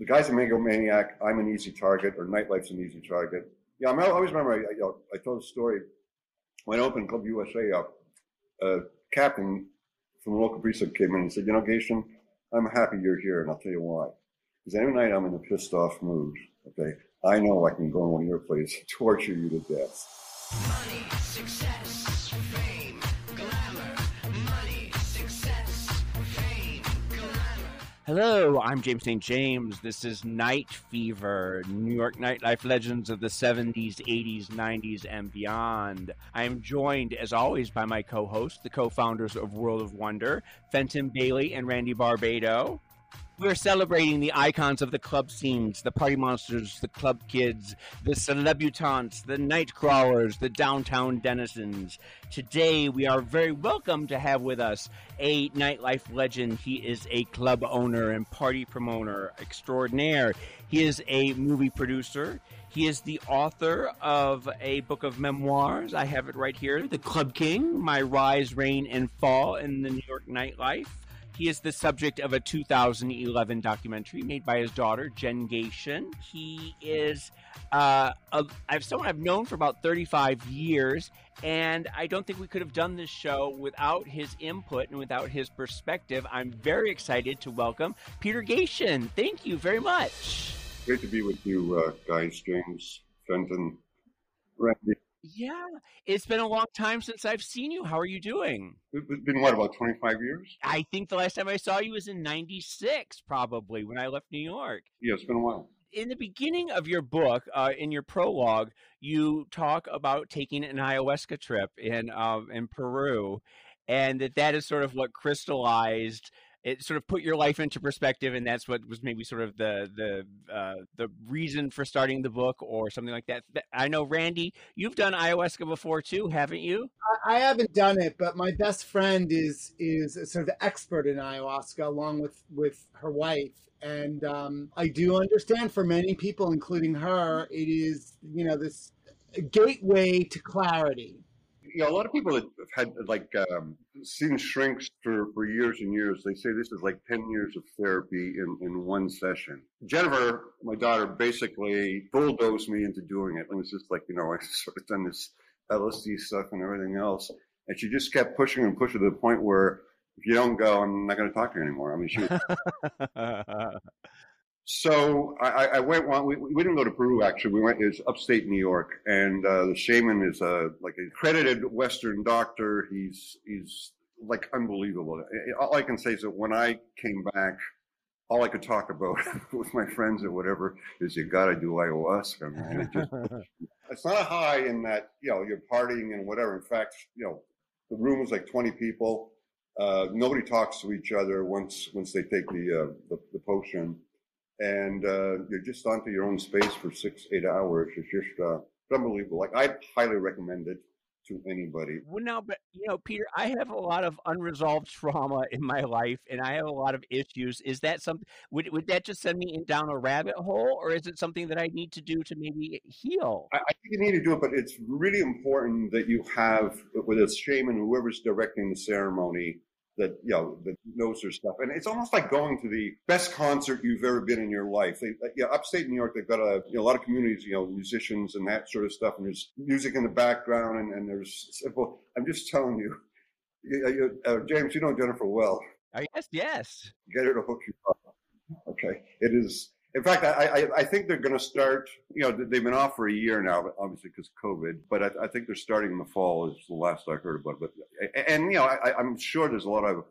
the guy's a maniac. I'm an easy target, or nightlife's an easy target. Yeah, I always remember. I, I, told a story when I opened Club USA up. Uh, a captain from the local precinct came in and said, "You know, Gatien, I'm happy you're here, and I'll tell you why. Because every night I'm in a pissed off mood. Okay, I know I can go in one of your places, torture you to death." Money, success, Hello, I'm James St. James. This is Night Fever, New York nightlife legends of the 70s, 80s, 90s, and beyond. I am joined, as always, by my co hosts, the co founders of World of Wonder, Fenton Bailey and Randy Barbato. We're celebrating the icons of the club scenes, the party monsters, the club kids, the celebutantes, the night crawlers, the downtown denizens. Today, we are very welcome to have with us a nightlife legend. He is a club owner and party promoter extraordinaire. He is a movie producer. He is the author of a book of memoirs. I have it right here The Club King My Rise, Reign, and Fall in the New York Nightlife. He is the subject of a 2011 documentary made by his daughter, Jen Gatien. He is uh, a, I've someone I've known for about 35 years, and I don't think we could have done this show without his input and without his perspective. I'm very excited to welcome Peter Gatien. Thank you very much. Great to be with you, uh, guys, James, Fenton, Randy. Yeah, it's been a long time since I've seen you. How are you doing? It's been what about twenty five years? I think the last time I saw you was in '96, probably when I left New York. Yeah, it's been a while. In the beginning of your book, uh, in your prologue, you talk about taking an ayahuasca trip in um, in Peru, and that that is sort of what crystallized it sort of put your life into perspective, and that's what was maybe sort of the the uh, the reason for starting the book or something like that. I know, Randy, you've done ayahuasca before too, haven't you? I, haven't done it, but my best friend is is sort of expert in ayahuasca, along with with her wife. And um, I do understand for many people, including her, it is you know this gateway to clarity you know, a lot of people that have had like um, seen shrinks for, for years and years, they say this is like 10 years of therapy in, in one session. Jennifer, my daughter, basically bulldozed me into doing it. It was just like, you know, I sort of done this LSD stuff and everything else. And she just kept pushing and pushing to the point where if you don't go, I'm not going to talk to you anymore. I mean, she was, So I, I went. Well, we, we, didn't go to Peru. Actually, we went. It's upstate New York, and uh, the shaman is a like a credited Western doctor. He's he's like unbelievable. All I can say is that when I came back, all I could talk about with my friends or whatever is you got to do ayahuasca, man. It just, it's not a high in that you know you're partying and whatever. In fact, you know the room was like 20 people. Uh, nobody talks to each other once once they take the uh, the, the potion and uh, you're just onto your own space for six, eight hours. It's just uh, unbelievable. Like I highly recommend it to anybody. Well, now, but you know, Peter, I have a lot of unresolved trauma in my life, and I have a lot of issues. Is that something? Would would that just send me in down a rabbit hole, or is it something that I need to do to maybe heal? I, I think you need to do it, but it's really important that you have with a shaman, whoever's directing the ceremony, that you know that knows their stuff. And it's almost like going to the best concert you've ever been in your life. They, yeah, upstate New York, they've got a you know, a lot of communities, you know, musicians and that sort of stuff. And there's music in the background, and, and there's simple. I'm just telling you, you, you uh, James, you know Jennifer well. Yes, yes. Get her to hook you up. Okay, it is in fact, I, I, I think they're going to start. You know, they've been off for a year now, obviously because COVID. But I, I, think they're starting in the fall. Is the last I heard about. But and you know, I, am sure there's a lot of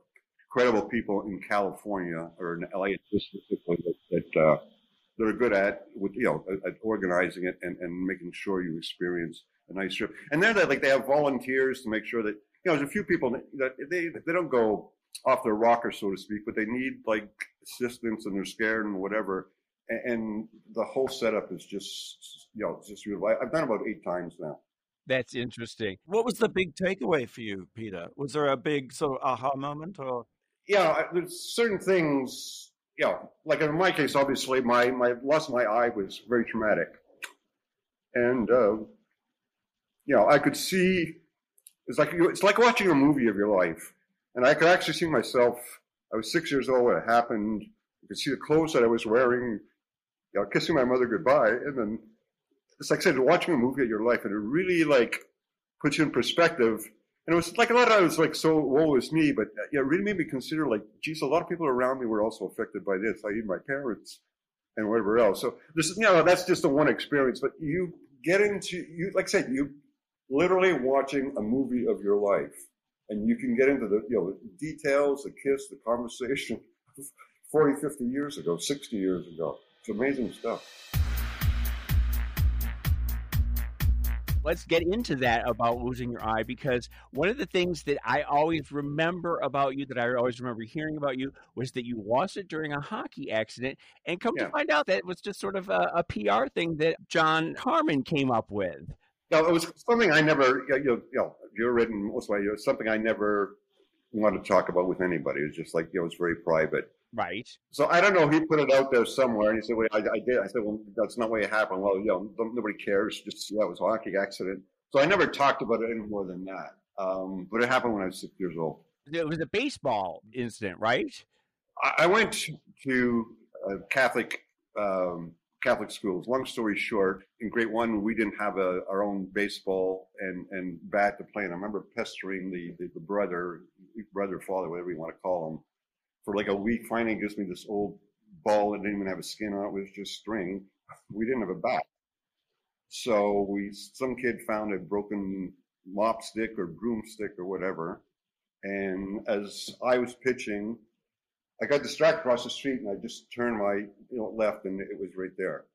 credible people in California or in LA specifically that, that uh, that are good at with you know at organizing it and, and making sure you experience a nice trip. And they're like they have volunteers to make sure that you know there's a few people that they they don't go off their rocker so to speak, but they need like assistance and they're scared and whatever and the whole setup is just you know just beautiful. I've done about eight times now. That's interesting. What was the big takeaway for you, Peter? Was there a big sort of aha moment, or yeah, there's certain things. Yeah, you know, like in my case, obviously, my my loss of my eye was very traumatic, and uh, you know, I could see. It's like it's like watching a movie of your life, and I could actually see myself. I was six years old when it happened. You could see the clothes that I was wearing you know, kissing my mother goodbye, and then it's like I said, watching a movie of your life, and it really like puts you in perspective. And it was like a lot of it was like so woe is me, but uh, yeah, it really made me consider like, geez, a lot of people around me were also affected by this. I like, my parents and whatever else. So this is you know that's just the one experience, but you get into you like I said, you literally watching a movie of your life, and you can get into the you know details, the kiss, the conversation, 40, 50 years ago, 60 years ago. It's amazing stuff. let's get into that about losing your eye because one of the things that I always remember about you, that I always remember hearing about you, was that you lost it during a hockey accident. And come yeah. to find out that it was just sort of a, a, PR thing that John Carmen came up with. No, it was something I never, you know, you know you're written most of my, something I never wanted to talk about with anybody. It was just like, you know, it was very private. Right. So I don't know. He put it out there somewhere, and he said, "Well, I, I did." I said, "Well, that's not what happened." Well, you know, nobody cares. Just yeah, it was a hockey accident. So I never talked about it any more than that. Um, but it happened when I was six years old. It was a baseball incident, right? I, I went to a Catholic um, Catholic schools. Long story short, in grade one, we didn't have a, our own baseball and, and bat to play. And I remember pestering the, the, the brother, brother, father, whatever you want to call him, for like a week. Finally, gives me this old ball that didn't even have a skin on it; it was just string. We didn't have a bat, so we some kid found a broken mop stick or broomstick or whatever. And as I was pitching, I got distracted across the street, and I just turned my you know left, and it was right there.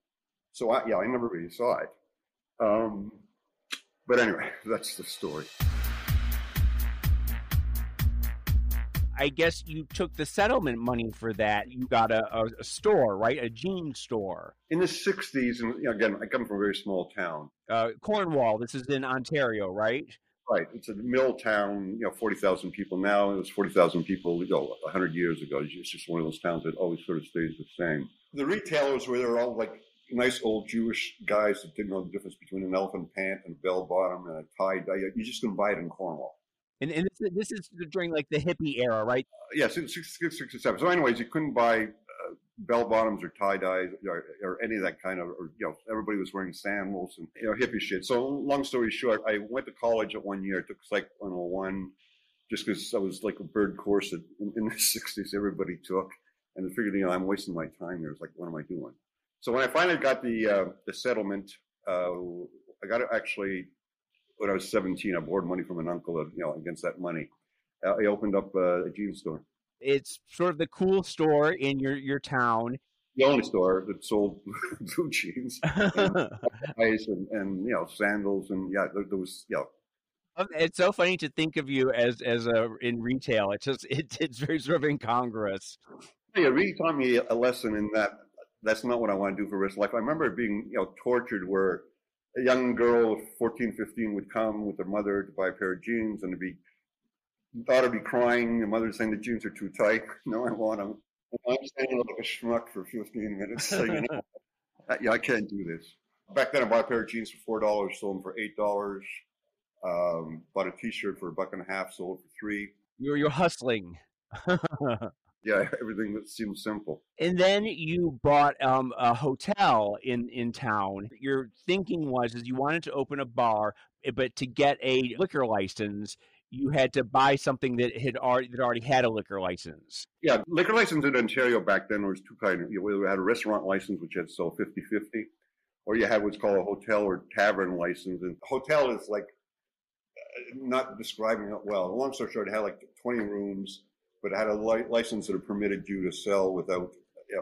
So I, yeah, I never really saw it. Um, but anyway, that's the story. I guess you took the settlement money for that. You got a, a, a store, right? A jean store. In the 60s, and you know, again, I come from a very small town. Uh, Cornwall, this is in Ontario, right? Right. It's a mill town, you know, 40,000 people now. It was 40,000 people, you know, 100 years ago. It's just one of those towns that always sort of stays the same. The retailers were there all like nice old Jewish guys that didn't know the difference between an elephant pant and a bell bottom and a tie dye. You just couldn't buy it in Cornwall. And, and this, this is during like the hippie era, right? Uh, yeah, 67. So, anyways, you couldn't buy uh, bell bottoms or tie dyes or, or, any of that kind of, or, you know, everybody was wearing sandals and, you know, hippie shit. So, long story short, I went to college at one year. I took Psych 101 just because I was like a bird course in, in the 60s everybody took. And I figured, you know, I'm wasting my time here. It's like, what am I doing? So, when I finally got the, uh, the settlement, uh, I got to actually when I was 17, I borrowed money from an uncle, you know, against that money. Uh, I opened up a, a jean store. It's sort of the cool store in your, your town. The only store that sold blue jeans, and, and, and, you know sandals and yeah, there, there was yeah. Um, it's so funny to think of you as as a in retail. It's just it, it's very sort of incongruous. Yeah, it really taught me a lesson in that that's not what I want to do for the rest of life. I remember being you know tortured where a young girl, 14, 15, would come with her mother to buy a pair of jeans and be daughter be crying, the mother saying the jeans are too tight. No, I want them. I'm standing like a schmuck for 15 minutes. So, you know, yeah, I can't do this. Back then, I bought a pair of jeans for four dollars, sold them for eight dollars. Um, bought a T-shirt for a buck and a half, sold for three. You're you're hustling. yeah, everything that seemed simple. And then you bought um, a hotel in in town. Your thinking was is you wanted to open a bar, eh, but to get a liquor license, you had to buy something that had already that already had a liquor license. Yeah, liquor license in Ontario back then was two kinds. You either had a restaurant license, which had so 50-50, or you had what's called a hotel or tavern license. And hotel is like uh, not describing it well. Long story short, it had like 20 rooms but had a li- license that permitted you to sell without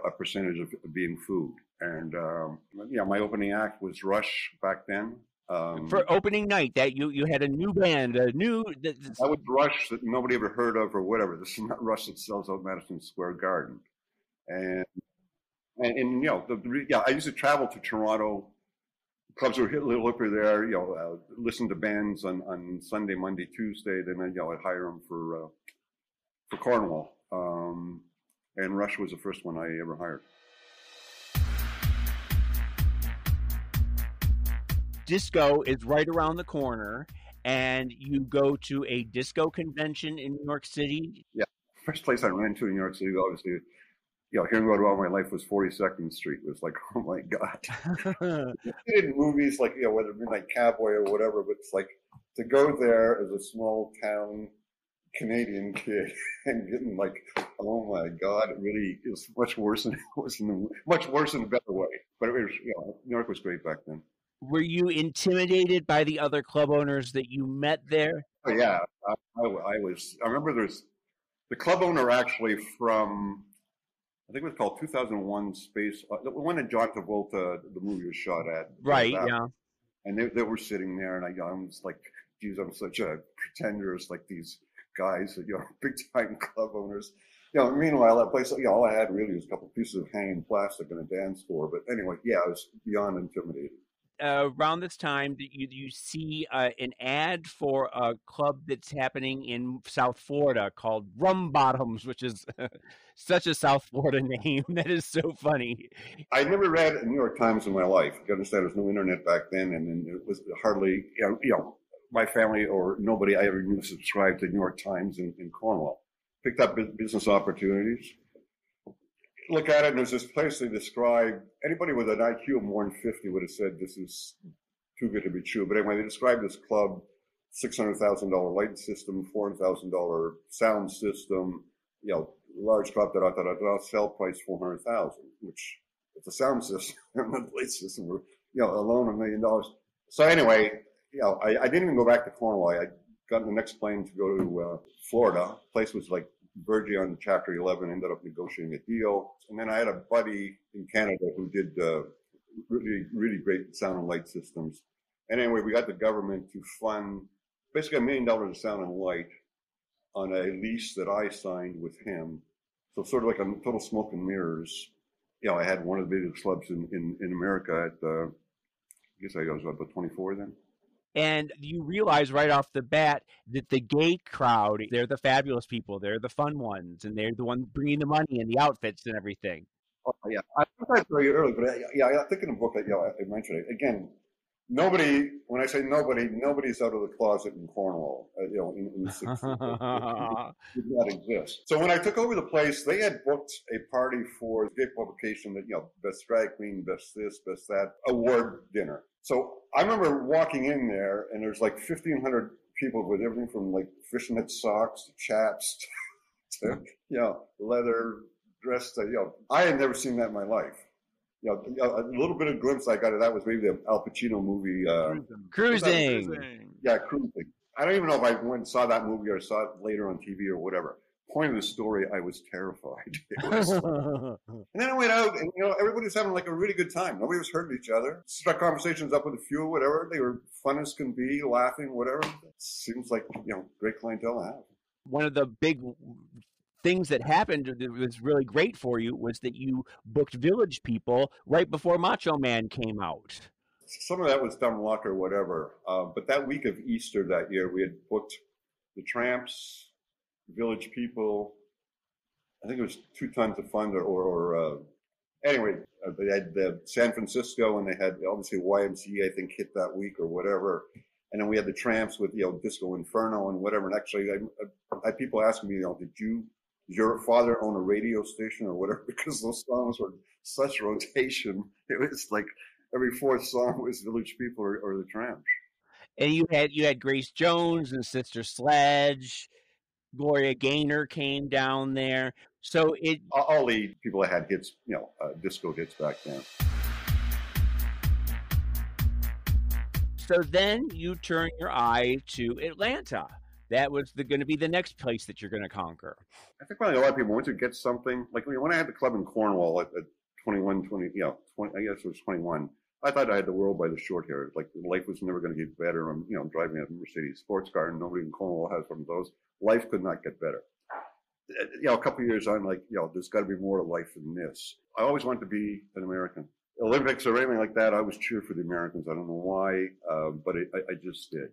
a percentage of being food. And um, yeah, my opening act was Rush back then. Um, For opening night, that you you had a new band, a new. That was Rush that nobody ever heard of or whatever. This is not Rush that sells out Madison Square Garden, and and, and you know, the, yeah, I used to travel to Toronto. Clubs were a little hipper there. You know, uh, listen to bands on, on Sunday, Monday, Tuesday. Then I, you know, I'd hire them for uh, for Cornwall. Um, and Rush was the first one I ever hired. Disco is right around the corner, and you go to a disco convention in New York City. Yeah, first place I ran into in New York City, obviously, you know, hearing about all my life was 42nd Street It was like, oh my God. in movies like, you know, whether Midnight Cowboy or whatever, but it's like to go there as a small town Canadian kid and getting like, oh my God, it really is much worse than it was in the, much worse in a better way. But it was, you know, New York was great back then. Were you intimidated by the other club owners that you met there? Oh yeah, I, I, I was. I remember there's the club owner actually from I think it was called 2001 Space, uh, the one that John Travolta, the movie was shot at. Right, yeah. And they, they were sitting there, and I, I was like, geez, I'm such a pretender. It's like these guys, you know, big time club owners. You know, meanwhile, that place, you know, all I had really was a couple pieces of hanging plastic and a dance floor. But anyway, yeah, I was beyond intimidated uh, around this time you you see uh, an ad for a club that's happening in South Florida called Rum Bottoms, which is such a South Florida name that is so funny. I never read a New York Times in my life. You understand? there was no internet back then, and, and it was hardly you know, you know, my family or nobody I ever knew subscribed to New York Times in, in Cornwall. Picked up business opportunities look at it, and there's this place they describe. Anybody with an IQ of more than 50 would have said this is too good to be true. But anyway, they describe this club $600,000 light system, $400,000 sound system, you know, large club, da da da da, sell price 400000 which it's a sound system and a light system were, you know, alone a million dollars. So anyway, you know, I, I, didn't even go back to Cornwall. I got on the next plane to go to uh, Florida. Place was like verging on Chapter 11, ended up negotiating a deal. And then I had a buddy in Canada who did uh, really, really great sound and light systems. And anyway, we got the government to fund basically a million dollars of sound and light on a lease that I signed with him. So sort of like a total smoke and mirrors. You know, I had one of the biggest clubs in, in, in America at, uh, I guess I was about 24 then and you realize right off the bat that the gay crowd they're the fabulous people they're the fun ones and they're the ones bringing the money and the outfits and everything. Oh, yeah. I thought that very early but uh, I, yeah i think in the book that you know, i mentioned it again nobody when i say nobody nobody's out of the closet in cornwall uh, you know in, in the 60s did not exist so when i took over the place they had booked a party for the gay publication that you know best drag queen best this best that award dinner so I remember walking in there, and there's like 1,500 people with everything from like fishnet socks to chaps to, you know, leather dressed. To, you know, I had never seen that in my life. You know, a little bit of glimpse I got of that was maybe the Al Pacino movie. Uh, cruising. cruising. Yeah, cruising. I don't even know if I went and saw that movie or saw it later on TV or whatever point of the story, I was terrified. Was, and then I went out, and you know, everybody was having like a really good time. Nobody was hurting each other. Struck conversations up with a few, whatever. They were fun as can be, laughing, whatever. Seems like you know, great clientele to have. One of the big things that happened that was really great for you was that you booked Village People right before Macho Man came out. Some of that was dumb luck or whatever. Uh, but that week of Easter that year, we had booked the Tramps, village people. I think it was two tons of fun or, or uh, anyway, uh, they had the San Francisco and they had obviously YMCA, I think, hit that week or whatever. And then we had the tramps with, you know, Disco Inferno and whatever. And actually, I, I people asking me, you know, did you, your father own a radio station or whatever? Because those songs were such rotation. It was like every fourth song was Village People or, or the Tramps. And you had you had Grace Jones and Sister Sledge Gloria Gaynor came down there. So it all the people that had hits, you know, uh, disco hits back then. So then you turn your eye to Atlanta. That was going to be the next place that you're going to conquer. I think probably a lot of people want to get something like when I had the club in Cornwall at, at 21, 20, you know, 20, I guess it was 21. I thought I had the world by the short hair. Like life was never going to get better. I'm, you know, driving a Mercedes sports car, and nobody in Cornwall has one of those. Life could not get better. Uh, you know, a couple years on, like, you know, there's got to be more to life than this. I always wanted to be an American. Olympics or anything like that, I was cheer for the Americans. I don't know why, uh, but it, I, I just did.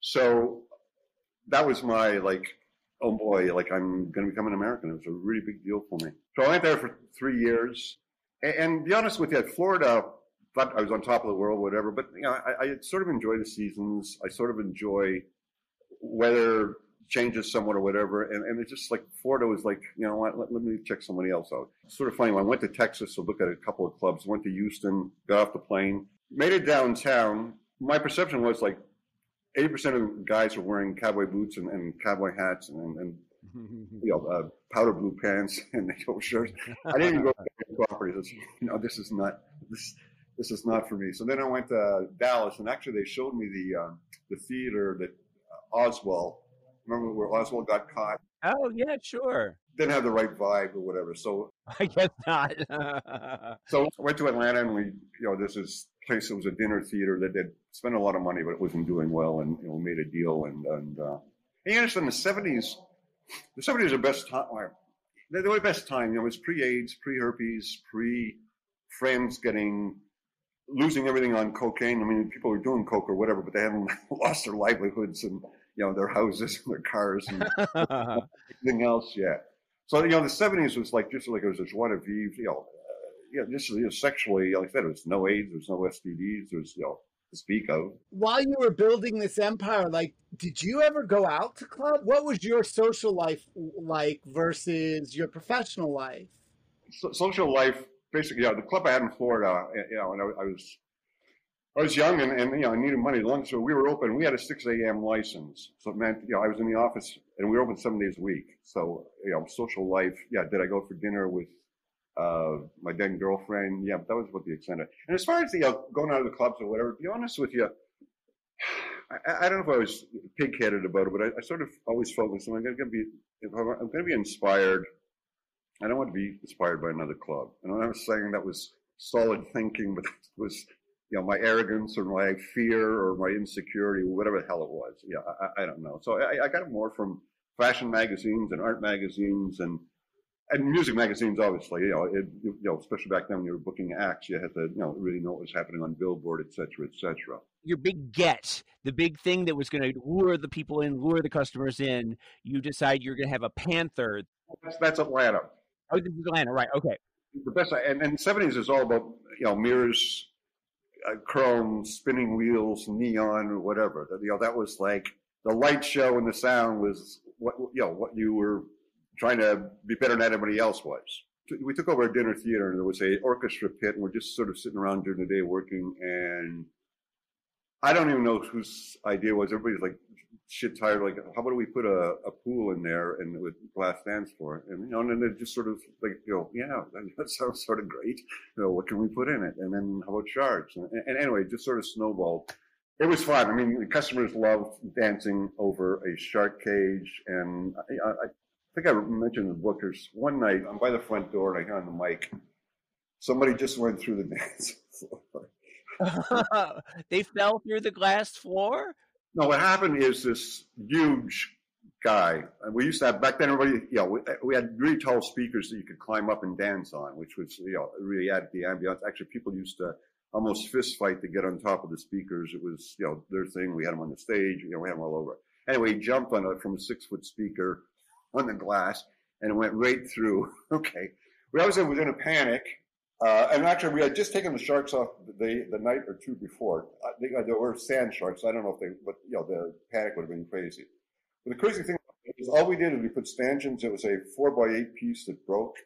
So that was my like, oh boy, like I'm going to become an American. It was a really big deal for me. So I went there for three years. And, and be honest with you, Florida, thought I was on top of the world, whatever. But you know, I, I sort of enjoy the seasons. I sort of enjoy weather changes somewhat or whatever. And, and it's just like Florida was like, you know let, let me check somebody else out. Sort of funny. When I went to Texas to look at a couple of clubs, went to Houston, got off the plane, made it downtown. My perception was like 80% of guys are wearing cowboy boots and, and cowboy hats and, and you know, uh, powder blue pants and NATO shirts. I didn't even go to properties. You know, this is not this this is not for me. So then I went to Dallas, and actually they showed me the uh, the theater that uh, Oswald. Remember where Oswald got caught? Oh yeah, sure. Didn't have the right vibe or whatever. So I guess not. so I went to Atlanta, and we, you know, this is place. It was a dinner theater that did spent a lot of money, but it wasn't doing well, and you know, made a deal. And and, uh, and you understand the seventies the 70s are best time. They were the best time. You know, it was pre-AIDS, pre-herpes, pre-friends getting losing everything on cocaine. I mean, people were doing coke or whatever, but they haven't lost their livelihoods and you know their houses and their cars and everything else yet. So you know, the 70s was like just like it was a joie de vivre. You know, uh, yeah, just you know, sexually, like I said, there's no AIDS, there's no STDs, there's you know to speak of. While you were building this empire, like, did you ever go out to club? What was your social life like versus your professional life? So, social life, basically, yeah. The club I had in Florida, you know, and I, I was. I was young and, and you know I needed money lunch, so we were open. We had a 6 a.m. license, so it meant you know I was in the office and we were open seven days a week. So you know social life, yeah. Did I go for dinner with uh, my then girlfriend. Yeah, but that was what the extent of it. And as far as the uh, going out of the clubs or whatever, to be honest with you, I, I don't know if I was pig-headed about it, but I, I sort of always focused on I'm going to be if I'm, I'm going to be inspired. I don't want to be inspired by another club. And I'm not saying that was solid thinking, but it was you know my arrogance or my fear or my insecurity, or whatever the hell it was. Yeah, I, I don't know. So I, I got it more from fashion magazines and art magazines and and music magazines, obviously, you know, it, you know, especially back then when you were booking acts, you had to, you know, really know what was happening on Billboard, et cetera, et cetera. Your big get, the big thing that was going to lure the people in, lure the customers in. You decide you're going to have a Panther. That's, that's Atlanta. Oh, this is Atlanta, right? Okay. The best, and and seventies is all about you know mirrors, uh, chrome, spinning wheels, neon, or whatever. You know, that was like the light show and the sound was what you know what you were trying to be better than everybody else was. We took over a dinner theater and there was a orchestra pit and we're just sort of sitting around during the day working and I don't even know whose idea was. Everybody's like shit tired. Like, how about we put a, a pool in there and with glass dance floor? And you know, and then they just sort of like, you know, yeah, that sounds sort of great. You know, what can we put in it? And then how about sharks? And, and anyway, just sort of snowballed. It was fun. I mean, the customers loved dancing over a shark cage, and I, I, I think I mentioned the book. There's one night I'm by the front door and I hear on the mic, somebody just went through the dance floor. they fell through the glass floor. No, what happened is this huge guy. And we used to have back then. Everybody, you know, we, we, had really tall speakers that you could climb up and dance on, which was you know really added the ambiance. Actually, people used to almost fist fight to get on top of the speakers. It was you know their thing. We had them on the stage. You know, we had them all over. Anyway, he jumped on it from a six foot speaker on the glass and it went right through. Okay. We obviously was in a panic. Uh, and actually, we had just taken the sharks off the, the night or two before. I think there were sand sharks. I don't know if they, but you know, the panic would have been crazy. But the crazy thing is, all we did is we put stanchions. It was a four by eight piece that broke.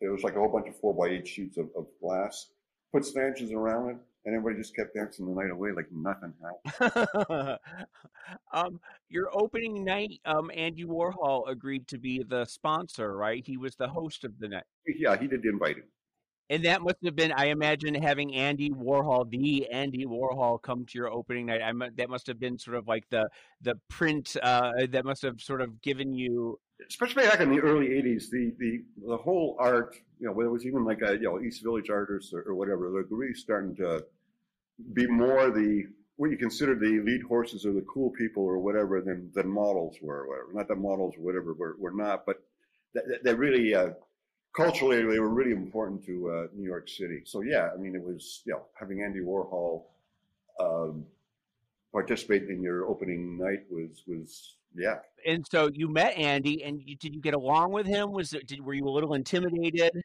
It was like a whole bunch of four by eight sheets of, of glass. Put stanchions around it, and everybody just kept dancing the night away like nothing happened. um, your opening night, um, Andy Warhol agreed to be the sponsor, right? He was the host of the night. Yeah, he did invite him. And that must have been, I imagine, having Andy Warhol, the Andy Warhol, come to your opening night. I that must have been sort of like the the print uh, that must have sort of given you especially back in the early '80s, the the the whole art, you know, whether it was even like a you know East Village artists or, or whatever, they're really starting to be more the what you consider the lead horses or the cool people or whatever than than models were, whatever. Not that models or whatever were, were not, but that, that really uh, culturally they were really important to uh, New York City. So yeah, I mean, it was you know having Andy Warhol. Um, participate in your opening night was was yeah. And so you met Andy, and you, did you get along with him? Was it, did, were you a little intimidated?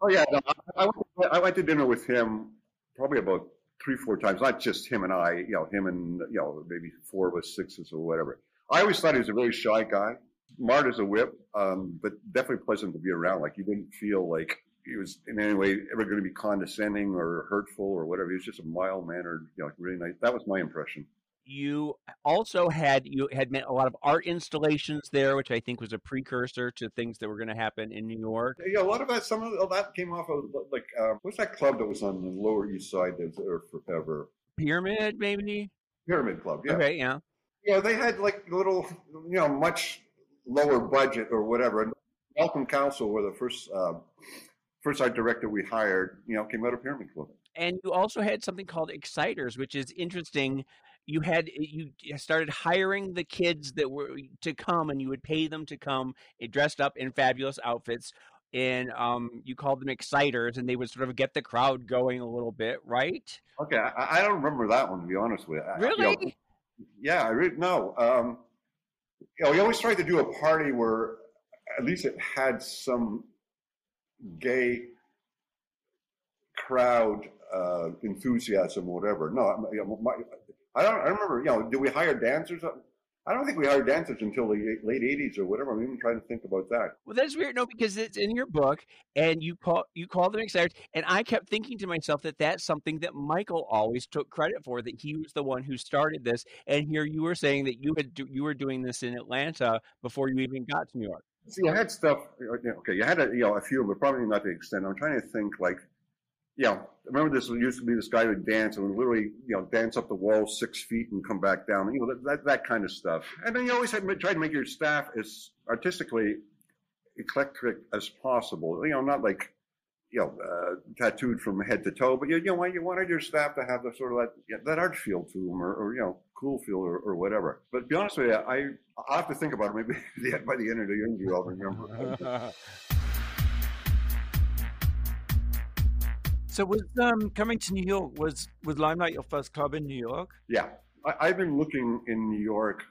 Oh yeah, no, I, went, I went to dinner with him probably about three, four times. Not just him and I, you know, him and you know maybe four of us, sixes or whatever. I always thought he was a very shy guy, smart as a whip, um, but definitely pleasant to be around. Like you didn't feel like he was in any way ever going to be condescending or hurtful or whatever. He was just a mild mannered, you know, really nice. That was my impression. You also had you had met a lot of art installations there, which I think was a precursor to things that were going to happen in New York. Yeah, a lot of that. Some of that came off of like uh, what's that club that was on the Lower East Side that's there forever? Pyramid, maybe. Pyramid Club. Yeah. Okay. Yeah. Yeah, they had like little, you know, much lower budget or whatever. And Malcolm Council were the first uh, first art director we hired. You know, came out of Pyramid Club. And you also had something called Exciters, which is interesting. You had you started hiring the kids that were to come, and you would pay them to come eh, dressed up in fabulous outfits. And um, you called them exciters, and they would sort of get the crowd going a little bit, right? Okay, I, I don't remember that one to be honest with you. Really? You know, yeah, I really no. Um, you know, we always tried to do a party where at least it had some gay crowd uh, enthusiasm or whatever. No, my, I don't. I remember. You know, did we hire dancers? I don't think we hired dancers until the late '80s or whatever. I'm even trying to think about that. Well, that's weird. No, because it's in your book, and you call you call them exciters, and I kept thinking to myself that that's something that Michael always took credit for. That he was the one who started this, and here you were saying that you had you were doing this in Atlanta before you even got to New York. See, I had stuff. Okay, you had a, you know a few, but probably not the extent. I'm trying to think like you know, remember this used to be this guy who would dance and would literally, you know, dance up the wall six feet and come back down, you know, that, that, that kind of stuff. And then you always had, try to make your staff as artistically eclectic as possible. You know, not like, you know, uh, tattooed from head to toe, but you, you know, you wanted your staff to have the sort of that, that art feel to them or, or you know, cool feel or, or, whatever. But to be honest with you, I, i have to think about it. Maybe by the end of the interview, I'll remember. So was um, coming to New York was was Limelight your first club in New York? Yeah, I, have been looking in New York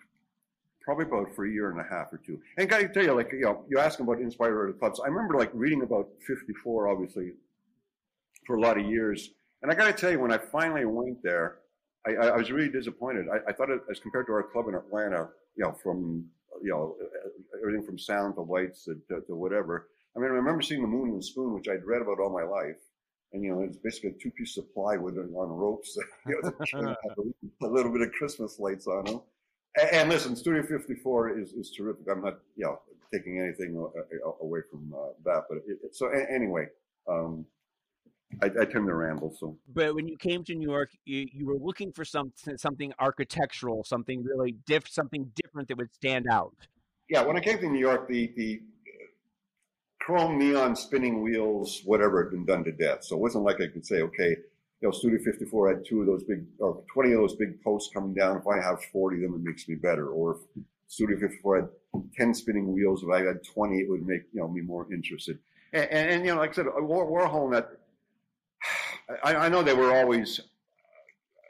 probably about for a year and a half or two. And got to tell you, like you know, you ask about inspired clubs. I remember like reading about 54, obviously, for a lot of years. And I got to tell you, when I finally went there, I, I was really disappointed. I, I, thought it, as compared to our club in Atlanta, you know, from you know everything from sound to lights to, to, to whatever. I mean, I remember seeing the Moon and Spoon, which I'd read about all my life and you know it's basically a two pieces of plywood on ropes. you know, a little bit of Christmas lights on them. And, and, listen, Studio 54 is, is terrific. I'm not you know taking anything away from uh, that, but it, it, so anyway. Um, I, I, tend to ramble. So, but when you came to New York, you, you were looking for some something architectural, something really diff, something different that would stand out. Yeah, when I came to New York, the the chrome neon spinning wheels, whatever had been done to death. So it wasn't like I could say, okay, you know, Studio 54 had two of those big, or 20 of those big posts coming down. If I have 40 of them, it makes me better. Or if Studio 54 had 10 spinning wheels, if I had 20, it would make, you know, me more interested. And, and, and you know, like I said, uh, Warhol, that, I, I know they were always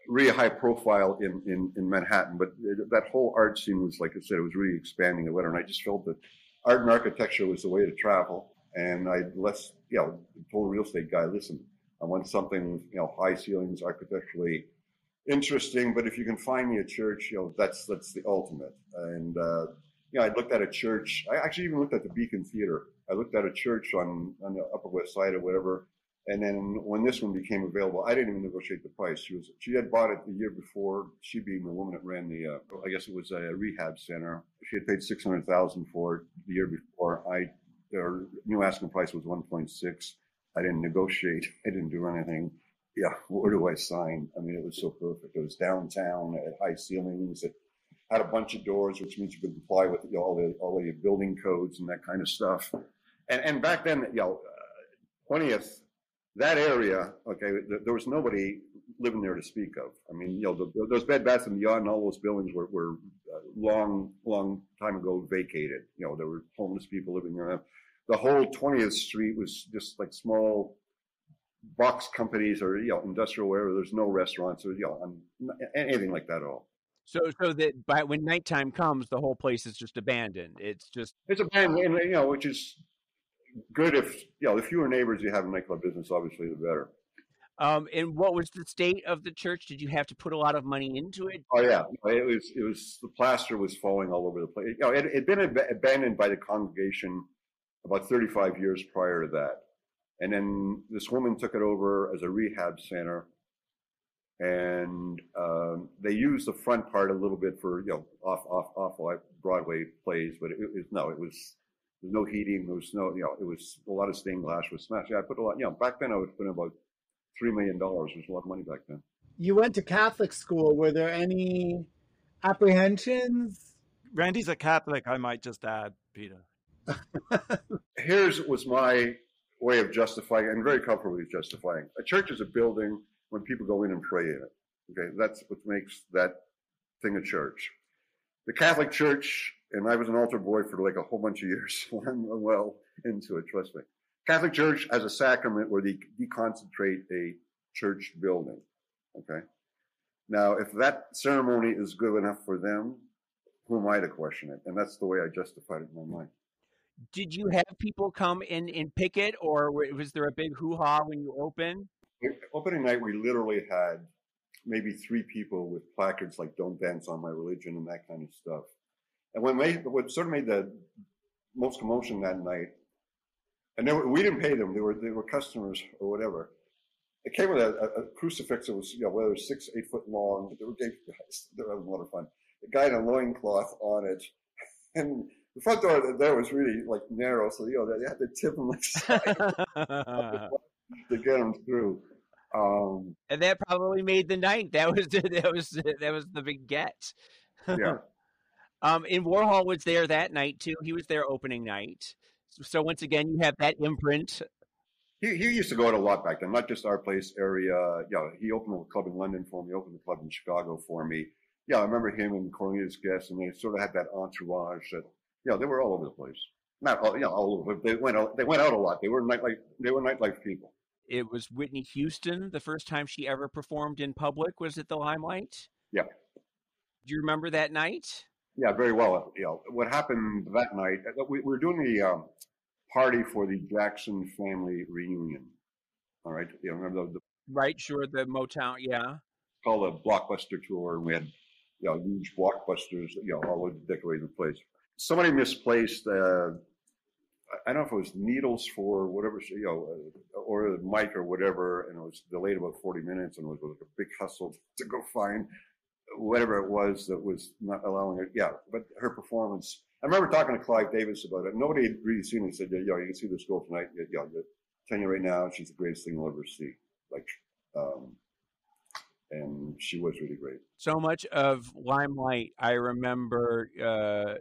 really high profile in, in, in Manhattan, but that whole art scene was, like I said, it was really expanding the letter. And I just felt that art and architecture was the way to travel. And I less, you know, told a real estate guy, listen, I want something, you know, high ceilings, architecturally interesting, but if you can find me a church, you know, that's that's the ultimate. And uh, you know, I looked at a church. I actually even looked at the Beacon Theater. I looked at a church on on the Upper West Side or whatever. And then when this one became available, I didn't even negotiate the price. She was she had bought it the year before. She being the woman that ran the, uh, I guess it was a rehab center. She had paid six hundred thousand for it the year before. I their new asking price was one point six. I didn't negotiate. I didn't do anything. Yeah, where do I sign? I mean, it was so perfect. It was downtown. Had high ceilings. It had a bunch of doors, which means you could comply with you know, all the all the building codes and that kind of stuff. And and back then, you know, twentieth that area, okay, there was nobody living there to speak of. I mean, you know, the, those Bed Bath and Beyond and all those buildings were, were uh, long, long time ago vacated. You know, there were homeless people living there. The whole 20th Street was just like small box companies or you know industrial where there's no restaurants or you know anything like that at all. So, so that by when nighttime comes, the whole place is just abandoned. It's just it's abandoned, you know, which is good if you know the fewer neighbors you have in nightclub business, obviously the better. Um, and what was the state of the church? Did you have to put a lot of money into it? Oh yeah, it was. It was the plaster was falling all over the place. You know, it had been ab- abandoned by the congregation about 35 years prior to that, and then this woman took it over as a rehab center, and um, they used the front part a little bit for you know off off off Broadway plays, but it, it no, it was there's no heating, there was no you know it was a lot of stained glass was smashed. Yeah, I put a lot. You know, back then I was putting about three million dollars. was a lot of money back then. You went to Catholic school. Were there any apprehensions? Randy's a Catholic. I might just add, Peter. Here's was my way of justifying, and very comfortably justifying. A church is a building when people go in and pray in it. Okay, that's what makes that thing a church. The Catholic Church, and I was an altar boy for like a whole bunch of years. I'm well into it, trust me. Catholic Church has a sacrament where they deconsecrate a church building. Okay. Now, if that ceremony is good enough for them, who am I to question it? And that's the way I justified it in my mind. Did you have people come in and pick it, or was there a big hoo ha when you opened? Opening night, we literally had maybe three people with placards like "Don't dance on my religion" and that kind of stuff. And what made what sort of made the most commotion that night and were, we didn't pay them; they were they were customers or whatever. It came with a, a, a crucifix that was you know whether it was six eight foot long. They were guys, they were having a lot of fun. A guy in a loincloth on it, and the front door there was really like narrow, so you know they had to tip him like to get him through. Um, and that probably made the night. That was that was that was the big get. yeah. Um, and Warhol was there that night too. He was there opening night. So once again, you have that imprint. He, he used to go out a lot back then, not just our place area. Yeah, he opened a club in London for me, opened a club in Chicago for me. Yeah, I remember him and Cornelius Guest, and they sort of had that entourage that, yeah, they were all over the place. Not all, you know, all over, but they went out, they went out a lot. They were nightlife, they were nightlife people. It was Whitney Houston, the first time she ever performed in public was at the Limelight. Yeah. Do you remember that night? Yeah, very well. You know, what happened that night, uh, we, we were doing the um, party for the Jackson family reunion. All right. You know, remember the, the Right, sure, the Motown, yeah. Called a blockbuster tour, and we had, you know, huge blockbusters, you know, all over decorating the place. Somebody misplaced, uh, I don't know if it was needles for whatever, you know, uh, or the mic or whatever, and it was delayed about 40 minutes, and it was like a big hustle to go find whatever it was that was not allowing her. Yeah, but her performance. I remember talking to Clive Davis about it. Nobody had really seen it. He said, "Yeah, you can see this girl tonight. Yeah, yeah, I'm you right now, she's the greatest thing you'll ever see." Like, um, and she was really great. So much of Limelight, I remember. Uh,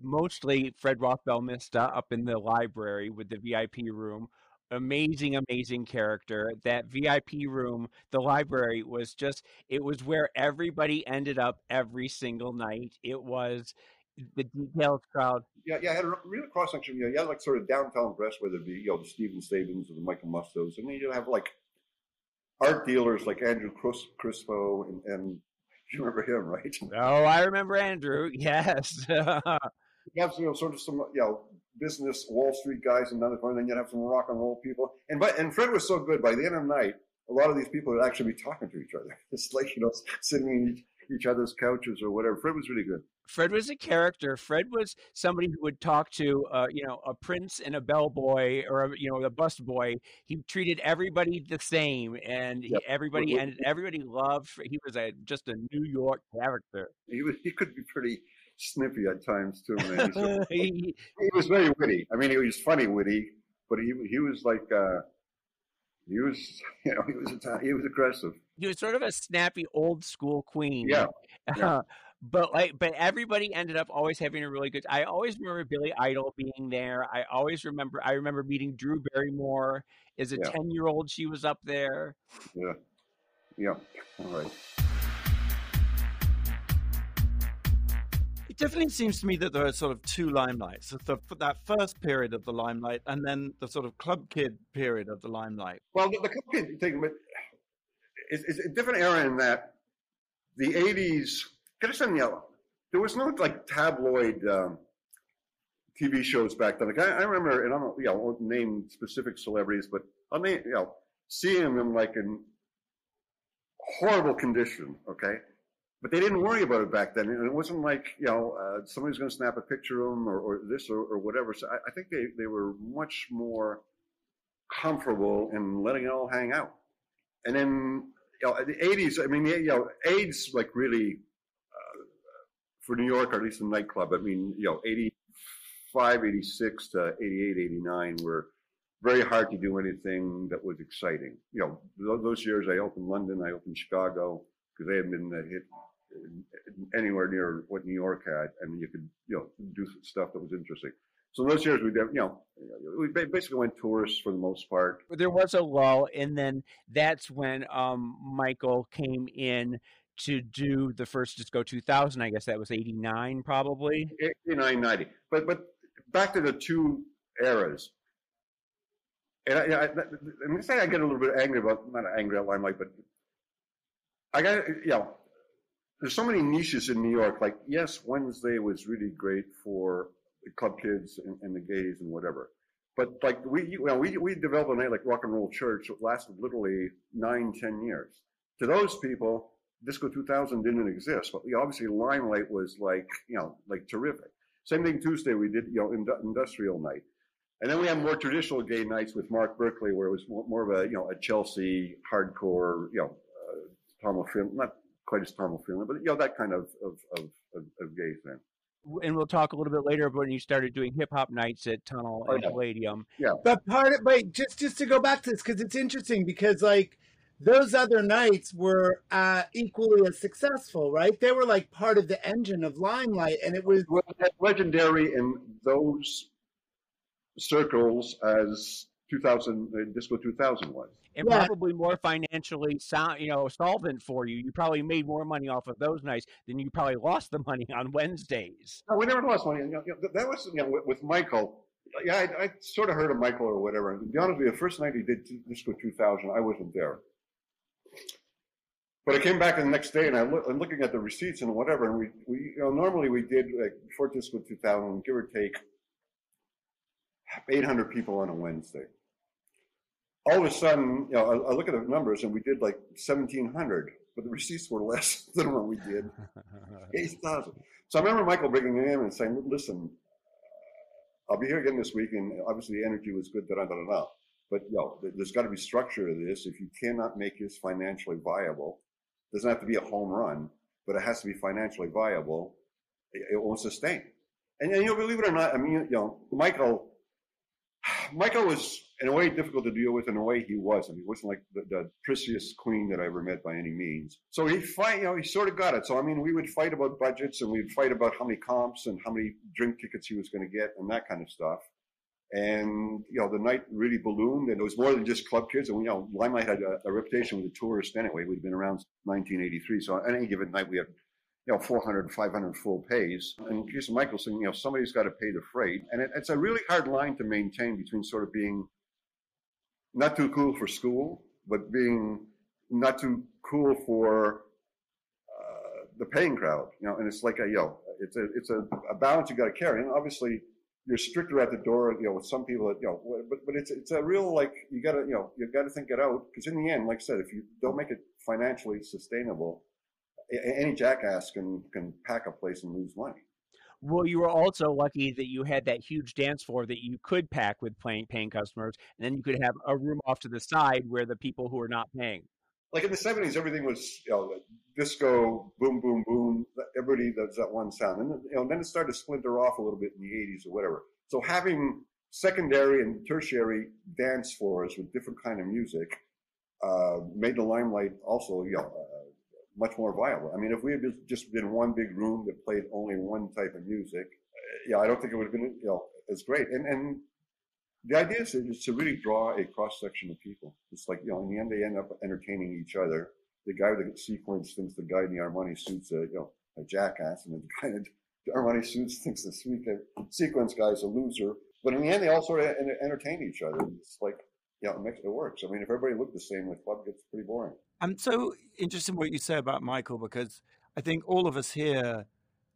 mostly Fred Rothbell Mista up in the library with the VIP room amazing amazing character. That vip room the library was just it was where everybody ended up every single night. It was the details crowd yeah yeah I had a real cross section you, know, you had like sort of downtown press whether it be you know the steven stevens or the michael mustos and then you have like art dealers like andrew crispo and, and you remember him right? Oh i remember andrew yes. You have you know sort of some you know business Wall Street guys in another corner. Then you'd have some rock and roll people. And but and Fred was so good. By the end of the night, a lot of these people would actually be talking to each other. It's like you know sitting in each, each other's couches or whatever. Fred was really good. Fred was a character. Fred was somebody who would talk to, uh, you know, a prince and a bellboy or a, you know a bus boy. He treated everybody the same, and yep. he, everybody and everybody loved. He was a just a New York character. He was. He could be pretty snippy at times too, man. So, he, he, was very witty. I mean, he was funny witty, but he he was like uh, he was you know he was he was aggressive. He was sort of a snappy old school queen. Yeah. yeah. but like, but everybody ended up always having a really good. I always remember Billy Idol being there. I always remember. I remember meeting Drew Barrymore as a ten yeah. year old. She was up there. Yeah. Yeah. All right. Definitely seems to me that there are sort of two limelights. The, that first period of the limelight, and then the sort of club kid period of the limelight. Well, the, the club kid thing, it's, it's, a different era in that the '80s. Get us you know, there was no like tabloid um, TV shows back then. Like I, I remember, and I don't, you know, I won't name specific celebrities, but I mean, you know, seeing them like in horrible condition, okay? But they didn't worry about it back then. And it wasn't like, you know, uh, somebody's going to snap a picture of them or, or this or, or, whatever. So I, I, think they, they were much more comfortable in letting it all hang out. And then, you know, the 80s, I mean, you know, AIDS, like really, uh, for New York, or at least the nightclub, I mean, you know, 85, 86 to 88, 89 were very hard to do anything that was exciting. You know, those years I opened London, I opened Chicago, because they hadn't been hit anywhere near what New York had, and you could you know do stuff that was interesting. So those years we did, you know, we basically went tourists for the most part. There was a lull, and then that's when um, Michael came in to do the first Disco 2000. I guess that was 89, probably. 89, 90. But but back to the two eras. And I, I, I'm going to say I get a little bit angry about, not angry at Limelight, but I got, you know, there's so many niches in New York. Like, yes, Wednesday was really great for the club kids and, and the gays and whatever. But like we, you know, we we developed a night like Rock and Roll Church that lasted literally nine, ten years. To those people, Disco 2000 didn't exist, but we obviously Limelight was like, you know, like terrific. Same thing Tuesday we did, you know, industrial night. And then we had more traditional gay nights with Mark Berkeley, where it was more, of a, you know, a Chelsea hardcore, you know, uh, Tom film, not quite as normal feeling, but you know that kind of of of, of, of gay thing. And we'll talk a little bit later about when you started doing hip hop nights at Tunnel oh, and yeah. Palladium. Yeah, but part of wait, just just to go back to this because it's interesting because like those other nights were uh, equally as successful, right? They were like part of the engine of Limelight, and it was legendary in those circles as 2000 uh, Disco 2000 was and yeah. probably more financially sound, you know, solvent for you. You probably made more money off of those nights than you probably lost the money on Wednesdays. No, we never lost money. You know, that was you know, with, with Michael. Yeah, I, I, sort of heard of Michael or whatever. And to be honest with you, the first night he did Disco 2000, I wasn't there. But I came back the next day and I look, I'm looking at the receipts and whatever. And we, we you know, normally we did like before Disco 2000, give or take 800 people on a Wednesday all of a sudden, you know, I, I, look at the numbers and we did like 1,700, but the receipts were less than what we did. 8,000. So I remember Michael bringing me in and saying, listen, I'll be here again this week, and obviously the energy was good, da da da da. But you know, there's got to be structure to this. If you cannot make this financially viable, it doesn't have to be a home run, but it has to be financially viable. It, it won't sustain. And, and you know, believe it or not, I mean, you know, Michael, Michael was in a way difficult to deal with. In a way, he was. I mean, he wasn't like the, the prissiest queen that I ever met by any means. So he fight, you know, he sort of got it. So I mean, we would fight about budgets and we'd fight about how many comps and how many drink tickets he was going to get and that kind of stuff. And you know, the night really ballooned, and it was more than just club kids. And you know, Limelight had a, a reputation with the tourists anyway. We'd been around 1983, so on any given night we had you know, 400, 500 full pays. And Jason Michael saying, you know, somebody's got to pay the freight. And it, it's a really hard line to maintain between sort of being not too cool for school, but being not too cool for uh, the paying crowd. You know, and it's like a, you know, it's a it's a, a balance you got to carry. And obviously, you're stricter at the door. You know, with some people, that, you know, but but it's it's a real like you got to you know you got to think it out because in the end, like I said, if you don't make it financially sustainable, any jackass can can pack a place and lose money. Well, you were also lucky that you had that huge dance floor that you could pack with paying, paying customers, and then you could have a room off to the side where the people who are not paying. Like in the seventies, everything was you know, disco, boom, boom, boom. Everybody does that one sound, and you know, then it started to splinter off a little bit in the eighties or whatever. So having secondary and tertiary dance floors with different kind of music uh, made the limelight also you know, much more viable. I mean, if we had just been one big room that played only one type of music, yeah, I don't think it would have been you know as great. And and the idea is, is to really draw a cross section of people. It's like you know, in the end, they end up entertaining each other. The guy with the sequence thinks the guy in the Armani suit's a you know a jackass, and the guy in the Armani suits thinks the sequence guy's a loser. But in the end, they all sort of entertain each other. It's like yeah, it makes it works. I mean, if everybody looked the same, the club gets pretty boring. I'm so interested in what you say about Michael because I think all of us here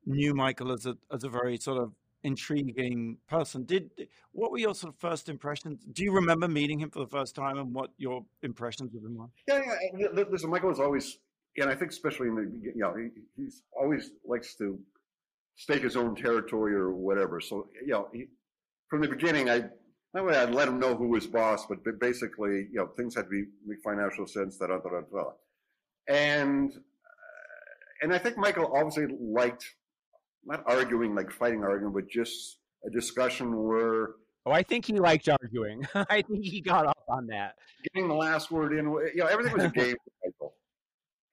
knew Michael as a as a very sort of intriguing person. Did what were your sort of first impressions? Do you remember meeting him for the first time and what your impressions of him were? Yeah, yeah. Listen, Michael is always, and I think especially in the, you know, he, he's always likes to stake his own territory or whatever. So, you know, he, from the beginning, I, not way I'd let him know who was boss, but basically, you know, things had to be make financial sense. That other, and and I think Michael obviously liked not arguing like fighting arguing, but just a discussion where. Oh, I think he liked arguing. I think he got off on that. Getting the last word in, you know, everything was a game Michael.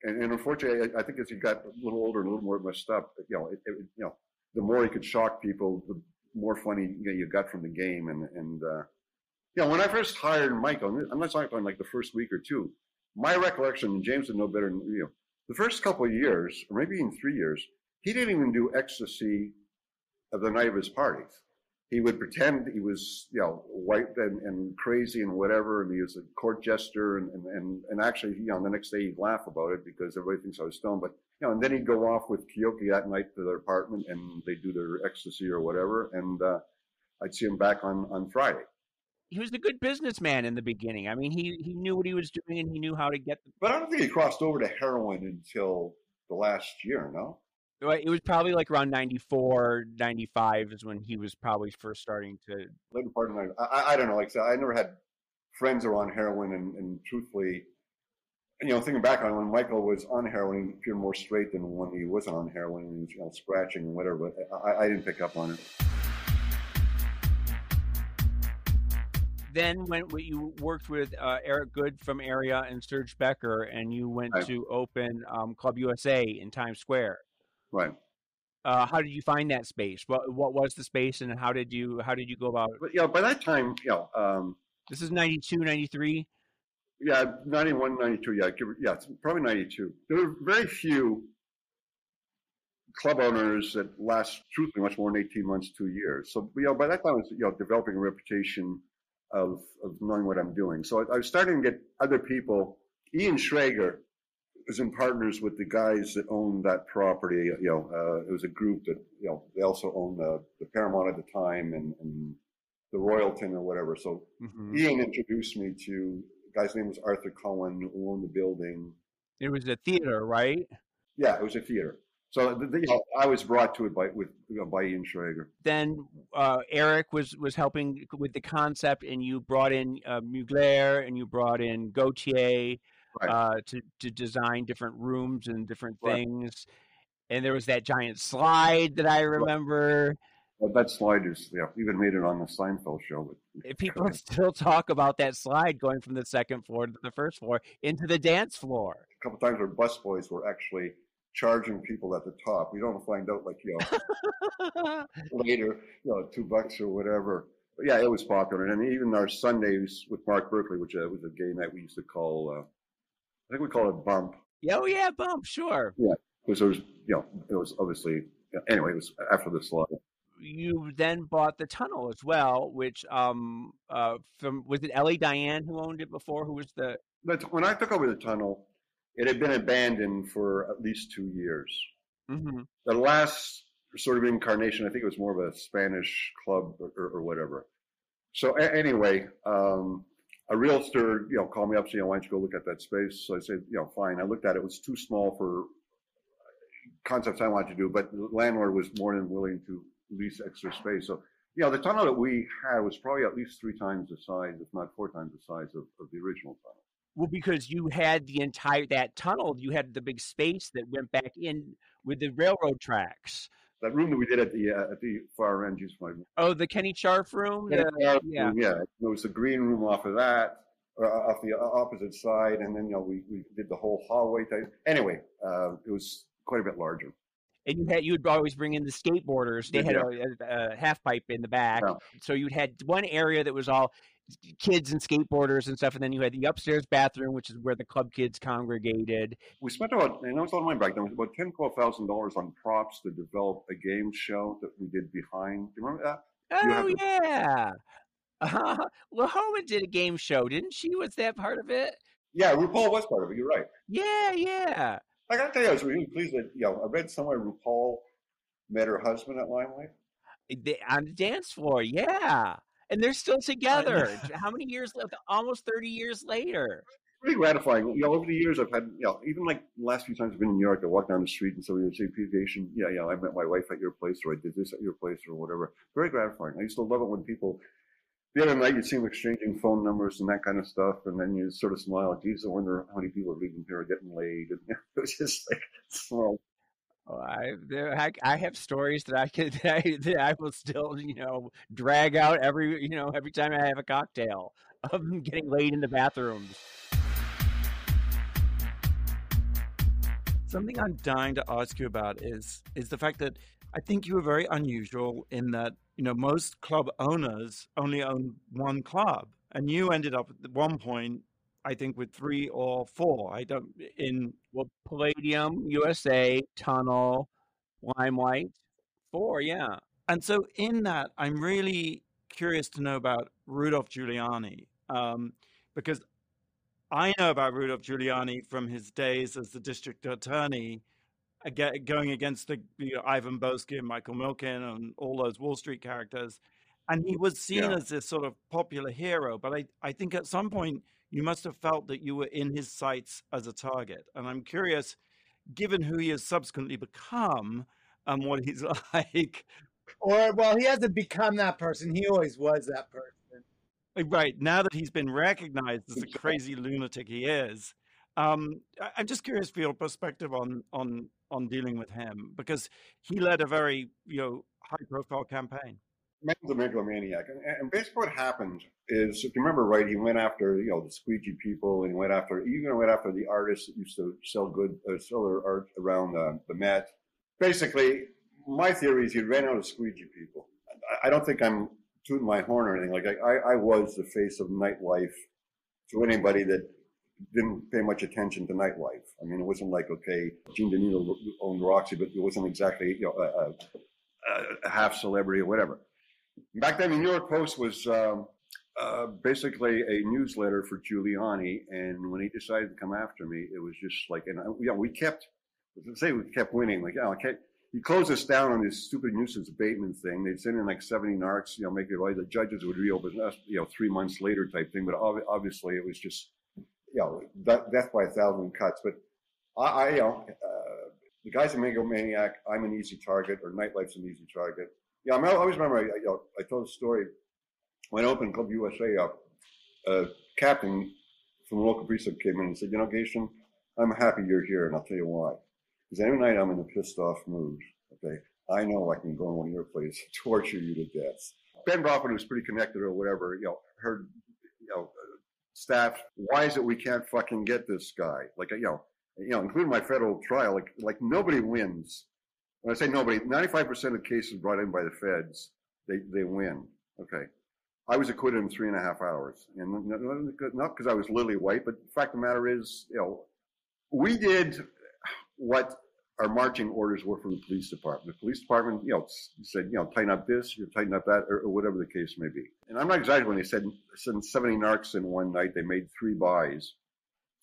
And, and unfortunately, I, I, think as he got a little older and a little more messed up, you know, it, it, you know, the more he could shock people, the more funny you, know, you got from the game. And and uh, know, when I first hired Michael, I'm not talking like the first week or two. My recollection, and James would know better than you. The first couple of years, or maybe even three years, he didn't even do ecstasy of the night of his parties. He would pretend he was, you know, white and, and crazy and whatever, and he was a court jester, and, and, and, and actually, you know, the next day he'd laugh about it because everybody thinks I was stoned. But, you know, and then he'd go off with Keoki that night to their apartment, and they'd do their ecstasy or whatever, and uh, I'd see him back on, on Friday he was a good businessman in the beginning. I mean, he he knew what he was doing and he knew how to get. The- but I don't think he crossed over to heroin until the last year. No. It was probably like around 94, 95 is when he was probably first starting to. Later part of my, I, I don't know. Like I said, I never had friends who were on heroin, and, and truthfully, you know, thinking back on when Michael was on heroin, he appeared more straight than when he wasn't on heroin, and you know, scratching and whatever. But I, I didn't pick up on it. then when you worked with uh, Eric Goode from Area and Serge Becker, and you went right. to open um, Club USA in Times Square. Right. Uh, how did you find that space? What what was the space, and how did you how did you go about? But yeah, by that time, you know, um, this is 92, 93? Yeah, 91, 92, Yeah, yeah, probably ninety two. There were very few club owners that last truthfully much more than eighteen months, two years. So you know, by that time, I was you know developing a reputation of, of knowing what I'm doing. So I, I was starting to get other people. Ian Schrager was in partners with the guys that owned that property. You know, uh, it was a group that you know they also owned the, the Paramount at the time and, and the Royalton or whatever. So mm-hmm. Ian introduced me to guy's name was Arthur Cohen, who owned the building. It was a theater, right? Yeah, it was a theater. So the, the, you know, I was brought to it by with you know, by Ian Schrager. Then uh, Eric was was helping with the concept, and you brought in uh, Mugler and you brought in Gaultier right. uh, to to design different rooms and different things. Right. And there was that giant slide that I remember. Right. Well, that slide is yeah, even made it on the Seinfeld show. But people still talk about that slide going from the second floor to the first floor into the dance floor. A couple times our busboys were actually charging people at the top. We don't find out like you know later, you know, two bucks or whatever. But yeah, it was popular, and even our Sundays with Mark Berkeley, which uh, was a gay night we used to call. Uh, I think we call it bump. Oh yeah, bump, sure. Yeah, because it was you know it was obviously anyway. It was after the slaughter. You then bought the tunnel as well, which um uh from was it Ellie Diane who owned it before? Who was the? But when I took over the tunnel, it had been abandoned for at least two years. Mm-hmm. The last sort of incarnation, I think it was more of a Spanish club or, or, or whatever. So a- anyway, um, a realtor, you know, called me up, saying, "Why don't you go look at that space?" So I said, "You know, fine." I looked at it; it was too small for concepts I wanted to do, but the landlord was more than willing to lease extra space. So, yeah, the tunnel that we had was probably at least three times the size, if not four times the size of, of the original tunnel. Well, because you had the entire that tunnel, you had the big space that went back in with the railroad tracks. That room that we did at the uh, at the far end, used my oh the Kenny Scharf room. The, Scharf yeah, room, yeah. There was the green room off of that, uh, off the opposite side, and then you know we, we did the whole hallway type. Anyway, uh, it was quite a bit larger. And you had you would always bring in the skateboarders. They had yeah. a, a, half pipe in the back, yeah. so you had one area that was all kids and skateboarders and stuff, and then you had the upstairs bathroom, which is where the club kids congregated. We spent about, and that was of my back then, was about ten, twelve thousand dollars on props to develop a game show that we did behind. Do you remember that? Oh yeah. Uh, well, Homan did a game show, didn't she? Was that part of it? Yeah, RuPaul was part of it. You're right. Yeah, yeah. I gotta tell you, I was really pleased that you know I read somewhere RuPaul met her husband at Limelight. Eh, they, on the dance floor, yeah. And they're still together. How many years? left? Almost thirty years later. Pretty gratifying. You know, over the years, I've had, you know, even like the last few times I've been in New York, I walk down the street and somebody would say, "Pization, yeah, yeah, I met my wife at your place, or I did this at your place, or whatever." Very gratifying. I used to love it when people the other night you'd see them exchanging phone numbers and that kind of stuff, and then you sort of smile. Geez, I wonder how many people are leaving here are getting laid. And it was just like small. Oh, I, there, I I have stories that I could that I, that I will still you know drag out every you know every time I have a cocktail of them getting laid in the bathrooms. Something I'm dying to ask you about is is the fact that I think you were very unusual in that you know, most club owners only own one club, and you ended up at one point, I think, with three or four. I don't in well, Palladium, USA, Tunnel, Limelight, four, yeah. And so, in that, I'm really curious to know about Rudolph Giuliani, um, because I know about Rudolph Giuliani from his days as the district attorney going against the you know, Ivan Boesky and Michael Milken and all those Wall Street characters. And he was seen yeah. as this sort of popular hero. But I, I think at some point you must have felt that you were in his sights as a target. And I'm curious, given who he has subsequently become and what he's like. Or, well, he hasn't become that person. He always was that person. Right. Now that he's been recognized as the crazy lunatic he is, um, I'm just curious for your perspective on on on dealing with him because he led a very you know high profile campaign. Man's a megalomaniac, and, and basically what happened is, if you remember right, he went after you know the squeegee people, and he went after even went after the artists that used to sell good uh, sell their art around uh, the Met. Basically, my theory is he ran out of squeegee people. I, I don't think I'm tooting my horn or anything. Like I, I was the face of nightlife to anybody that didn't pay much attention to nightlife. I mean, it wasn't like okay, Gene DeNino owned Roxy, but it wasn't exactly you know a, a, a half celebrity or whatever. Back then, the New York Post was um, uh, basically a newsletter for Giuliani, and when he decided to come after me, it was just like, and uh, you know, we kept, say, we kept winning. Like, oh, okay. He closed us down on this stupid nuisance abatement thing. They'd send in like 70 narcs, you know, make it right. The judges would reopen us, you know, three months later type thing. But obviously, it was just you know, death by a thousand cuts. But I, I you know, uh, the guy's a megalomaniac. I'm an easy target, or nightlife's an easy target. Yeah, I always remember. I, you know, I told a story when I opened Club USA up. A captain from the local precinct came in and said, "You know, Gatien, I'm happy you're here, and I'll tell you why. Because every night I'm in a pissed off mood. Okay, I know I can go in one of your places, torture you to death." Ben Brafman, who's pretty connected or whatever, you know, heard, you know, staff, why is it we can't fucking get this guy? Like, you know, you know, including my federal trial, like, like nobody wins. When I say nobody, 95% of cases brought in by the feds, they, they win. Okay. I was acquitted in three and a half hours. And not because I was lily white, but the fact of the matter is, you know, we did what our marching orders were from the police department. The police department, you know, said, you know, tighten up this, you tighten up that, or, or, whatever the case may be. And I'm not exaggerating when they said, sent 70 narcs in one night, they made three buys,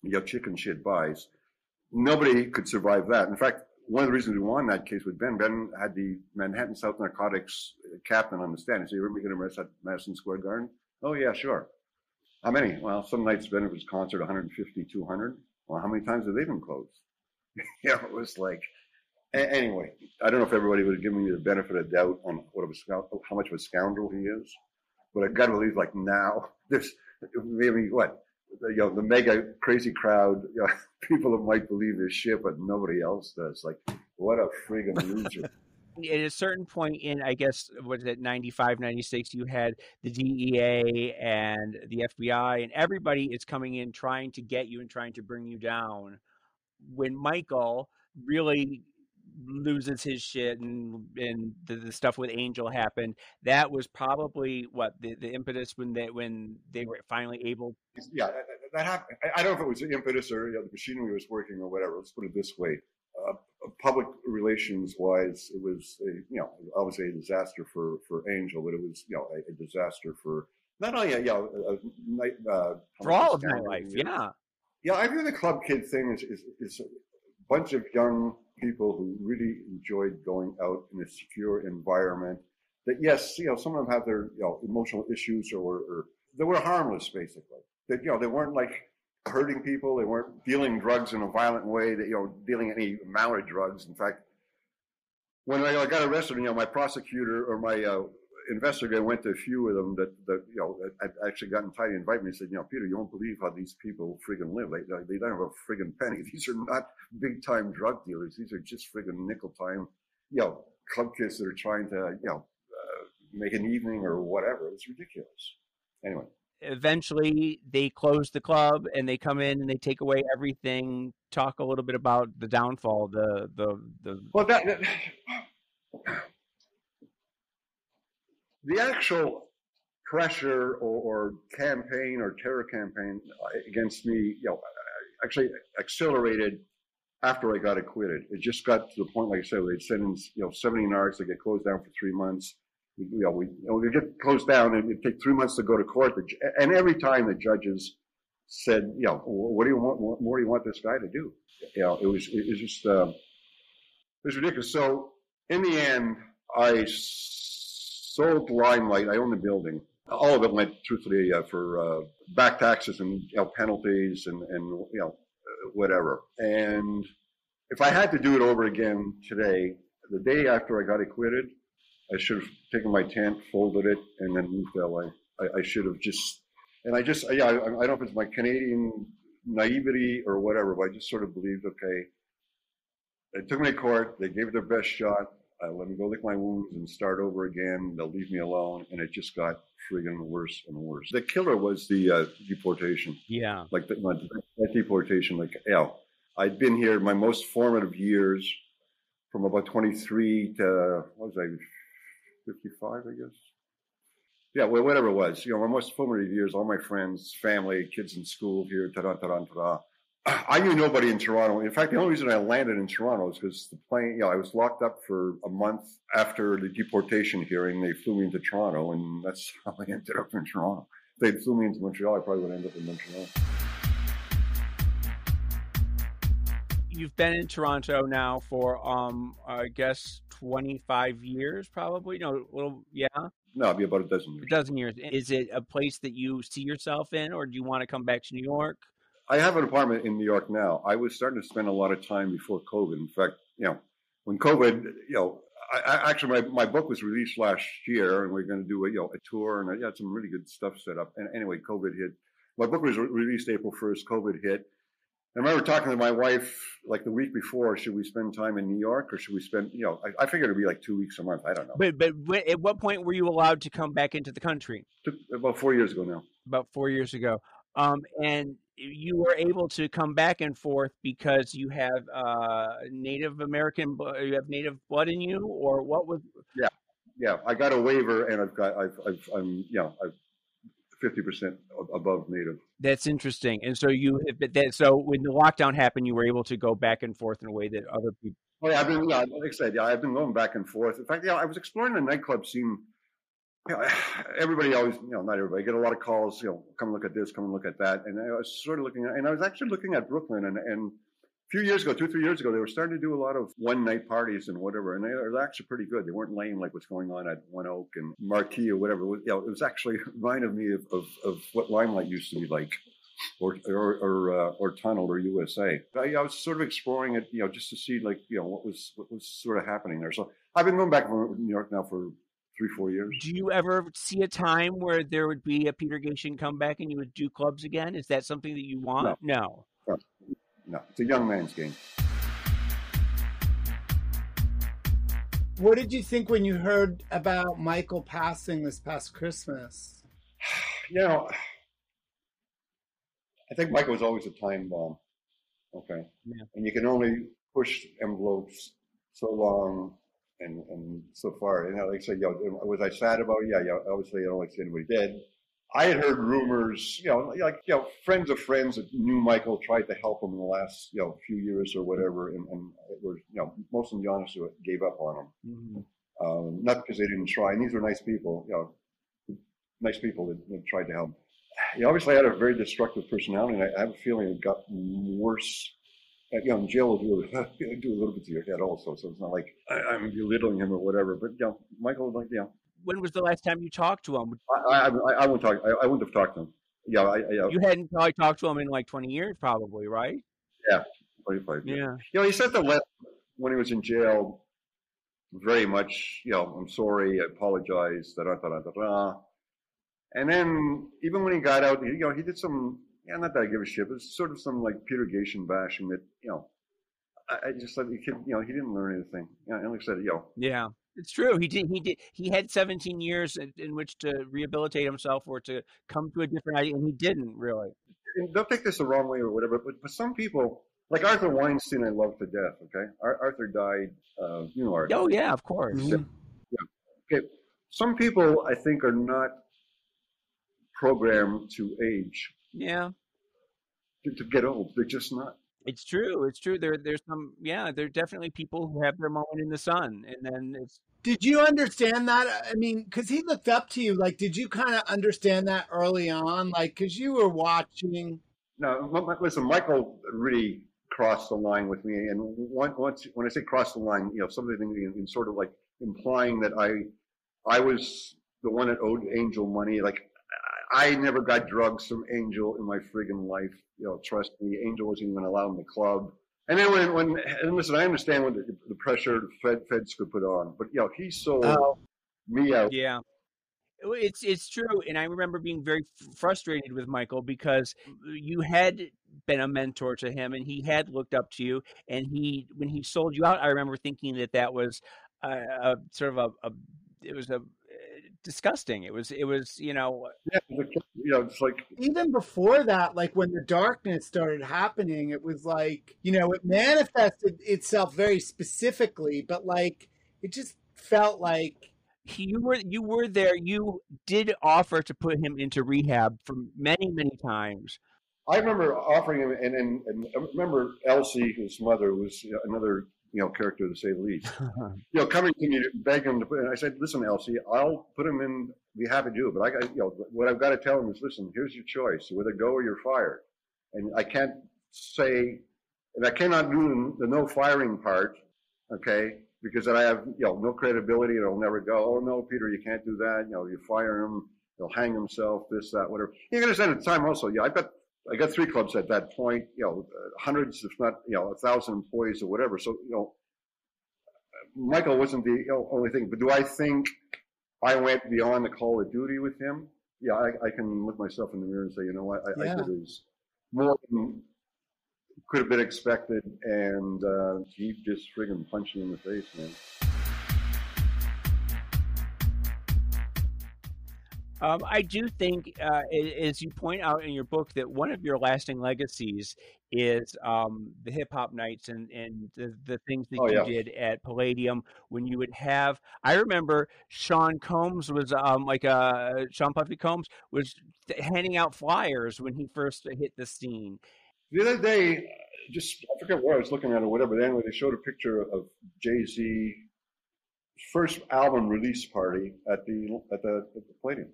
you know, chicken shit buys. Nobody could survive that. In fact, one of the reasons we won that case with Ben, Ben had the Manhattan South Narcotics captain on the stand. He said, you ever making a arrest at Madison Square Garden? Oh, yeah, sure. How many? Well, some nights Ben was concert 150, 200. Well, how many times have they been closed? you know, it was like, a- anyway, I don't know if everybody would have given me the benefit of doubt on what of a how much of a scoundrel he is, but I got to believe like now there's maybe what you know the mega crazy crowd, you know, people that might believe this shit, but nobody else does. Like, what a friggin' loser. at a certain point in i guess was it 95 96 you had the dea and the fbi and everybody is coming in trying to get you and trying to bring you down when Michael really loses his shit and and the, the, stuff with Angel happened, that was probably what the, the impetus when they when they were finally able. Yeah, that, that happened. I don't know if it was the impetus or you know, the machinery was working or whatever. Let's put it this way: uh, public relations wise, it was a, you know obviously a disaster for for Angel, but it was you know a, a disaster for not only you know a, night uh, for all of my life. Yeah, yeah, I view the club kid thing as, is, is a bunch of young people who really enjoyed going out in a secure environment. that yes, you know, some of them have their you know emotional issues or, or they were harmless basically. That you know they weren't like hurting people. They weren't dealing drugs in a violent way. That you know dealing any amount of drugs. In fact, when I got arrested, you know, my prosecutor or my uh, investigator went to a few of them that, that you know had actually gotten tied to invite me and said, you know, Peter, you won't believe how these people friggin' live. They, they don't have a friggin' penny. These are not big time drug dealers. These are just friggin' nickel time, you know, club kids that are trying to, you know, uh, make an evening or whatever. It's ridiculous. Anyway. Eventually, they close the club and they come in and they take away everything. Talk a little bit about the downfall, the the the. Well, that, that the actual pressure or, or, campaign or terror campaign against me, you know, actually accelerated after I got acquitted. It just got to the point, like I said, they'd send in, you know, 70 narcs, they get closed down for three months. You know, we, you know, we get closed down and it take three months to go to court. And every time the judges said, you know, what do you want, what more do you want this guy to do? You know, it was, it was just, uh, it was ridiculous. So in the end, I sold Limelight. I own the building. All of it went truthfully uh, for uh, back taxes and you know, penalties and, and you know whatever. And if I had to do it over again today, the day after I got acquitted, I should have taken my tent, folded it, and then moved to LA. I, I should have just, and I just, yeah, I, I, don't know if it's my Canadian naivety or whatever, but I just sort of believed, okay, they took me to court, they gave it their best shot, uh, let me go lick my wounds and start over again. They'll leave me alone, and it just got friggin' worse and worse. The killer was the uh, deportation. Yeah, like the, that deportation. Like, yeah, I'd been here my most formative years, from about 23 to what was I, 55, I guess. Yeah, well, whatever it was. You know, my most formative years. All my friends, family, kids in school here. Ta da ta da ta da I knew nobody in Toronto. In fact, the only reason I landed in Toronto is because the plane, you know, I was locked up for a month after the deportation hearing. They flew me into Toronto, and that's how I ended up in Toronto. If they flew me into Montreal, I probably would end up in Montreal. You've been in Toronto now for, um, I guess, 25 years, probably. No, little, yeah. No, it'd be about a dozen years. A dozen years. Is it a place that you see yourself in, or do you want to come back to New York? I have an apartment in New York now. I was starting to spend a lot of time before COVID. In fact, you know, when COVID, you know, I, I, actually my, my book was released last year, and we are going to do a you know a tour, and I had some really good stuff set up. And anyway, COVID hit. My book was re- released April first. COVID hit. I remember talking to my wife like the week before. Should we spend time in New York, or should we spend? You know, I, I figured it'd be like two weeks a month. I don't know. But but at what point were you allowed to come back into the country? About four years ago now. About four years ago. Um, and you were able to come back and forth because you have uh, Native American, you have Native blood in you, or what was? Yeah, yeah. I got a waiver, and I've got, I've, I've I'm, yeah, I've fifty percent above Native. That's interesting. And so you, that, so when the lockdown happened, you were able to go back and forth in a way that other people. Oh yeah, I've been, yeah, like I said, yeah, I've been going back and forth. In fact, yeah, I was exploring the nightclub scene you know, everybody always, you know, not everybody, get a lot of calls, you know, come look at this, come and look at that. And I was sort of looking at, and I was actually looking at Brooklyn and, and a few years ago, two, three years ago, they were starting to do a lot of one night parties and whatever. And they were actually pretty good. They weren't lame like what's going on at One Oak and Marquee or whatever. It was, you know, it was actually reminded me of, of, of what Limelight used to be like. Or or or, uh, or Tunnel or USA. I, I, was sort of exploring it, you know, just to see like you know what was what was sort of happening there. So I've been going back to New York now for three, four years. Do you ever see a time where there would be a Peter Gatien comeback and you would do clubs again? Is that something that you want? No. No. no. It's a young man's game. What did you think when you heard about Michael passing this past Christmas? You know, I think Michael was always a time bomb. Okay. Yeah. And you can only push envelopes so long and and so far. You know, like I said, you know, was I sad about it? Yeah, yeah. Obviously, I don't like to see anybody dead. I had heard rumors, you know, like you know, friends of friends that knew Michael tried to help him in the last you know few years or whatever, and, and it was you know most of them, to be honest, gave up on him. Mm-hmm. Um, not because they didn't try, and these were nice people, you know, nice people that, that tried to help. He obviously had a very destructive personality, and I, I have a feeling it got worse you know, jail will do, do a little bit to your head also. So it's not like I, am belittling him or whatever. But you know, Michael, like, you know, when was the last time you talked to him? I, I, I, wouldn't talk. I, I wouldn't have talked to him. Yeah, I, I, yeah, You hadn't probably talked to him in like 20 years, probably, right? Yeah, 25 years. Yeah. You know, he sent the letter when he was in jail. Very much, you know, I'm sorry, I apologize, da da da da. da. And then even when he got out, you know, he did some, yeah, not that I give a shit, it's sort of some like Peter Gatien bashing that, you know, I, I just thought the kid, you know, he didn't learn anything. You know, and like I said, you know, Yeah. It's true. He did. He did. He had 17 years in, in which to rehabilitate himself or to come to a different idea, and he didn't really. and don't take this the wrong way or whatever, but, but some people, like Arthur Weinstein, I love to death. Okay, Ar- Arthur died. Uh, you know Arthur. Oh yeah, of course. Mhm. Okay, some people I think are not programmed to age Yeah. To, to get old. They're just not. It's true. It's true. There, there's some. Yeah, there are definitely people who have their moment in the sun, and then it's. Did you understand that? I mean, because he looked up to you. Like, did you kind of understand that early on? Like, because you were watching. No, m- m- listen, Michael really crossed the line with me, and once when I say cross the line, you know, something in, in sort of like implying that I, I was the one that owed Angel money. Like, I never got drugs from Angel in my friggin' life. You know, trust me, Angel wasn't even allowed in the club. And then when, when and listen, I understand what the, the pressure the Fed, Feds could put on, but you know, he sold Oh. me out. Yeah. It's it's true, and I remember being very frustrated with Michael because you had been a mentor to him, and he had looked up to you. And he, when he sold you out, I remember thinking that that was a, a sort of a, a it was a disgusting. It was it was you know uh, Yeah, you know, it's like Even before that, like when the darkness started happening, it was like, you know, it manifested itself very specifically, but like it just felt like you were you were there. You did offer to put him into rehab for many many times. I remember offering him, and, and, and I remember Elsie, his mother, was another you know character to say the least. You know, coming to me begging him to put. And I said, "Listen, Elsie, I'll put him in. Be happy to do it, but I got you know what I've got to tell him is, listen, here's your choice: whether go or you're fired. And I can't say, and I cannot do the, the no firing part, okay? Because then I have you know no credibility, and I'll never go. Oh no, Peter, you can't do that. You know, you fire him, he'll hang himself, this, that, whatever. You can understand at the time also. Yeah, I've got I got three clubs at that point, you know, hundreds, if not, you know, a thousand employees or whatever. So, you know, Michael wasn't the you know, only thing. But do I think I went beyond the call of duty with him? Yeah, I, I can look myself in the mirror and say, you know what, I, I Yeah. did is more than could have been expected, and uh, he just friggin' punched me in the face, man. Um, I do think, uh, as you point out in your book, that one of your lasting legacies is um, the hip hop nights and, and the, the things that Oh, you yeah. did at Palladium when you would have. I remember Sean Combs was um, like uh, Sean Puffy Combs was handing out flyers when he first hit the scene. The other day, just I forget where I was looking at or whatever. But anyway, they showed a picture of Jay Z first album release party at the at the, at the Palladium.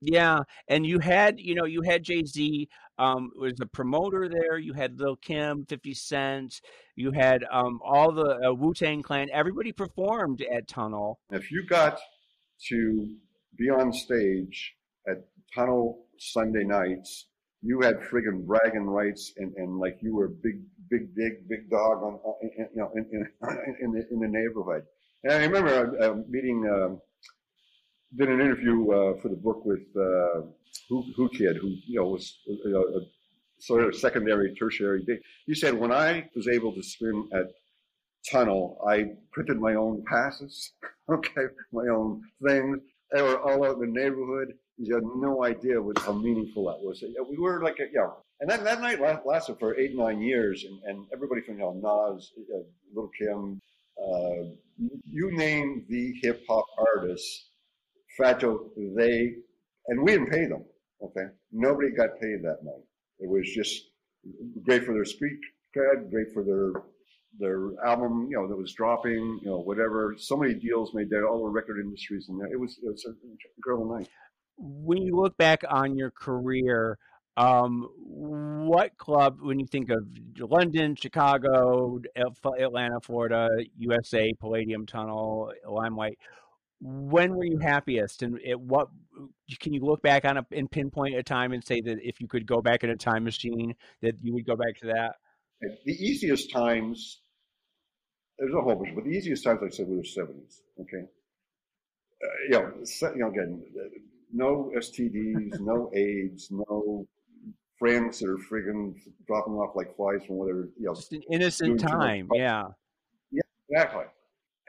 Yeah, and you had, you know, you had Jay Z um, was a promoter there. You had Lil Kim, Fifty Cent. You had um, all the uh, Wu Tang Clan. Everybody performed at Tunnel. If you got to be on stage at Tunnel Sunday nights, you had friggin' bragging rights and, and like you were big, big, big, big dog on, you know, in, in, in, the, in the neighborhood. And I remember uh, meeting, um, did an interview uh, for the book with uh, Who, Whoo Kid, who you know was know, a sort of secondary, tertiary. Day. He said when I was able to swim at Tunnel, I printed my own passes, okay, my own things. They were all out in the neighborhood. You had no idea what how meaningful that was. We were like, a, and that, that night lasted for eight, nine years, and, and everybody from you know Nas, uh, Lil Kim, uh, you name the hip hop artists, Fat Joe, they, and we didn't pay them. Okay, nobody got paid that night. It was just great for their street cred, great for their their album, you know, that was dropping, you know, whatever. So many deals made there, all the record industries, and it was it was a incredible night. When you look back on your career, um, what club, when you think of London, Chicago, Atlanta, Florida, USA, Palladium Tunnel, Limelight, when were you happiest, and it, what can you look back on a, and pinpoint a time and say that if you could go back in a time machine, that you would go back to that? The easiest times, there's a whole bunch, but the easiest times, like I said, were the 70s. Okay, uh, you know, you know, again, no STDs, no AIDS, no friends that are friggin' dropping off like flies from whatever, you know. Just an innocent time, yeah. Yeah, exactly.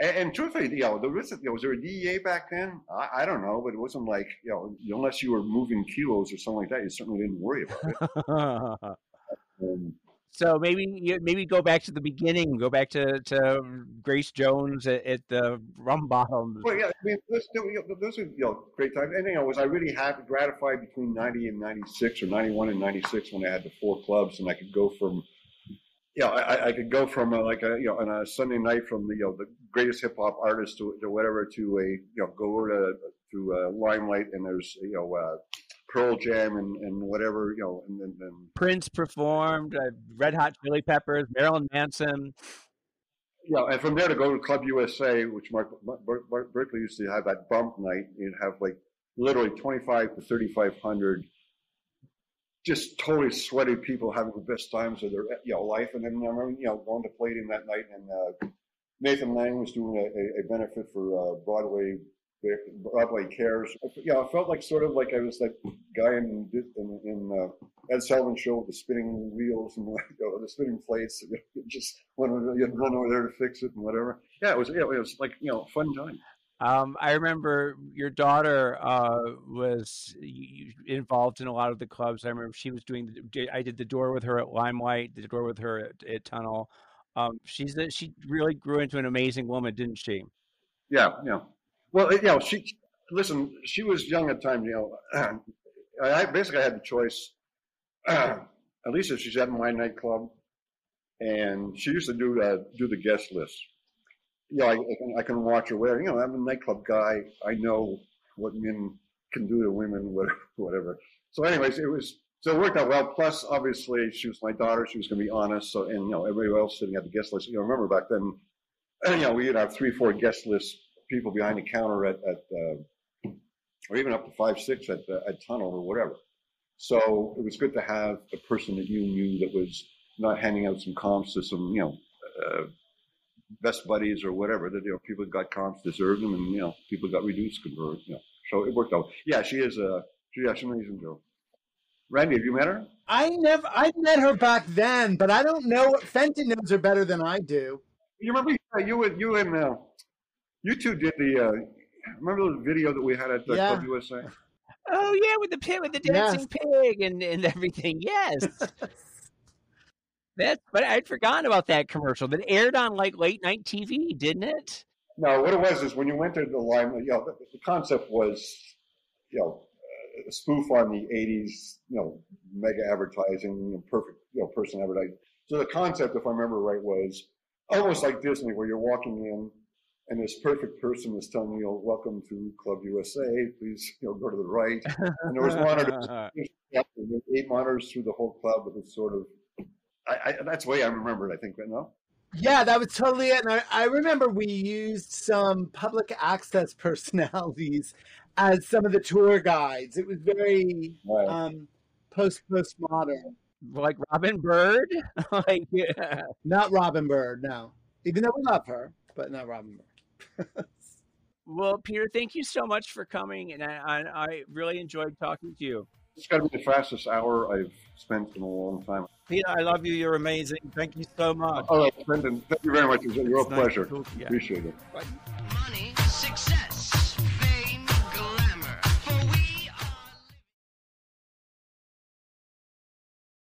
And, and, truthfully, you know, there was, you know, was there a DEA back then? I, I, don't know, but it wasn't like, you know, unless you were moving kilos or something like that, you certainly didn't worry about it. um, so maybe maybe go back to the beginning, go back to, to Grace Jones at, at the rum bottoms. Well, yeah, I mean, those, those are you know great times. And you know, was I really happy, gratified between ninety and ninety six, or ninety one and ninety six when I had the four clubs, and I could go from, you know, I, I could go from a, like a you know on a Sunday night from the you know the greatest hip hop artist to, to whatever to a you know go to to uh, Limelight and there's you know. Uh, Pearl Jam and, and whatever, you know, and, and, and Prince performed, uh, Red Hot Chili Peppers, Marilyn Manson. Yeah, and from there to go to Club USA, which Mark, Mark Berkeley used to have that bump night. You'd have like literally 25 to 3,500 just totally sweaty people having the best times of their you know life. And then I remember you know going to Palladium that night, and uh, Nathan Lane was doing a, a benefit for uh, Broadway Broadway Cares. You know, I felt like sort of like I was like guy in in, in uh, Ed Sullivan show with the spinning wheels and you know, the spinning plates. just went you'd run over there to fix it and whatever. Yeah, it was yeah, it was like you know fun time. Um, I remember your daughter uh, was involved in a lot of the clubs. I remember she was doing. I did the door with her at Limelight, the door with her at, at Tunnel. Um, she's she really grew into an amazing woman, didn't she? Yeah, yeah. Well, you know, she listen. She was young at the time. You know, I basically had the choice. At least if she's at my nightclub, and she used to do uh, do the guest list. Know, I, I, can, I can watch her wear. You know, I'm a nightclub guy. I know what men can do to women, whatever. whatever. So, anyways, it was so it worked out well. Plus, obviously, she was my daughter. She was going to be honest. So, and you know, everybody else sitting at the guest list. You know, remember back then, you know, we'd have three, four guest lists people behind the counter at, at uh, or even up to five, six at, uh, at Tunnel or whatever. So it was good to have a person that you knew that was not handing out some comps to some, you know, uh, best buddies or whatever. That you know, people got comps deserved them, and you know, people got reduced convert. You know, so it worked out. Yeah, she is a she, yeah, she's an amazing girl. Randy, have you met her? I never, I met her back then, but I don't know. Fenton knows her better than I do. You remember you and you and uh, you two did the. Uh, remember the video that we had at the yeah. Club USA? Oh yeah, with the pig, with the dancing yes. pig and and everything. Yes. That's but I'd forgotten about that commercial that aired on like late night TV, didn't it? No, what it was is when you went to the line, you know, the, the concept was, you know, a spoof on the '80s, you know, mega advertising, perfect, you know, person advertising. So the concept, if I remember right, was almost like Disney, where you're walking in and this perfect person is telling you, "Welcome to Club USA. Please, you know, go to the right." And there was monitors, eight monitors through the whole club. It was sort of, I, I, that's the way I remember it. I think, but no. Yeah, that was totally it. And I, I remember we used some public access personalities as some of the tour guides. It was very right. um, post postmodern. Like Robin Byrd, like yeah. not Robin Byrd. No, even though we love her, but not Robin Byrd well, Peter, thank you so much for coming, and I, I really enjoyed talking to you. It's got to be the fastest hour I've spent in a long time. Peter, I love you. You're amazing. Thank you so much. All right, Brendan, thank you very much. It was a real pleasure. Nice Appreciate it. Money, success.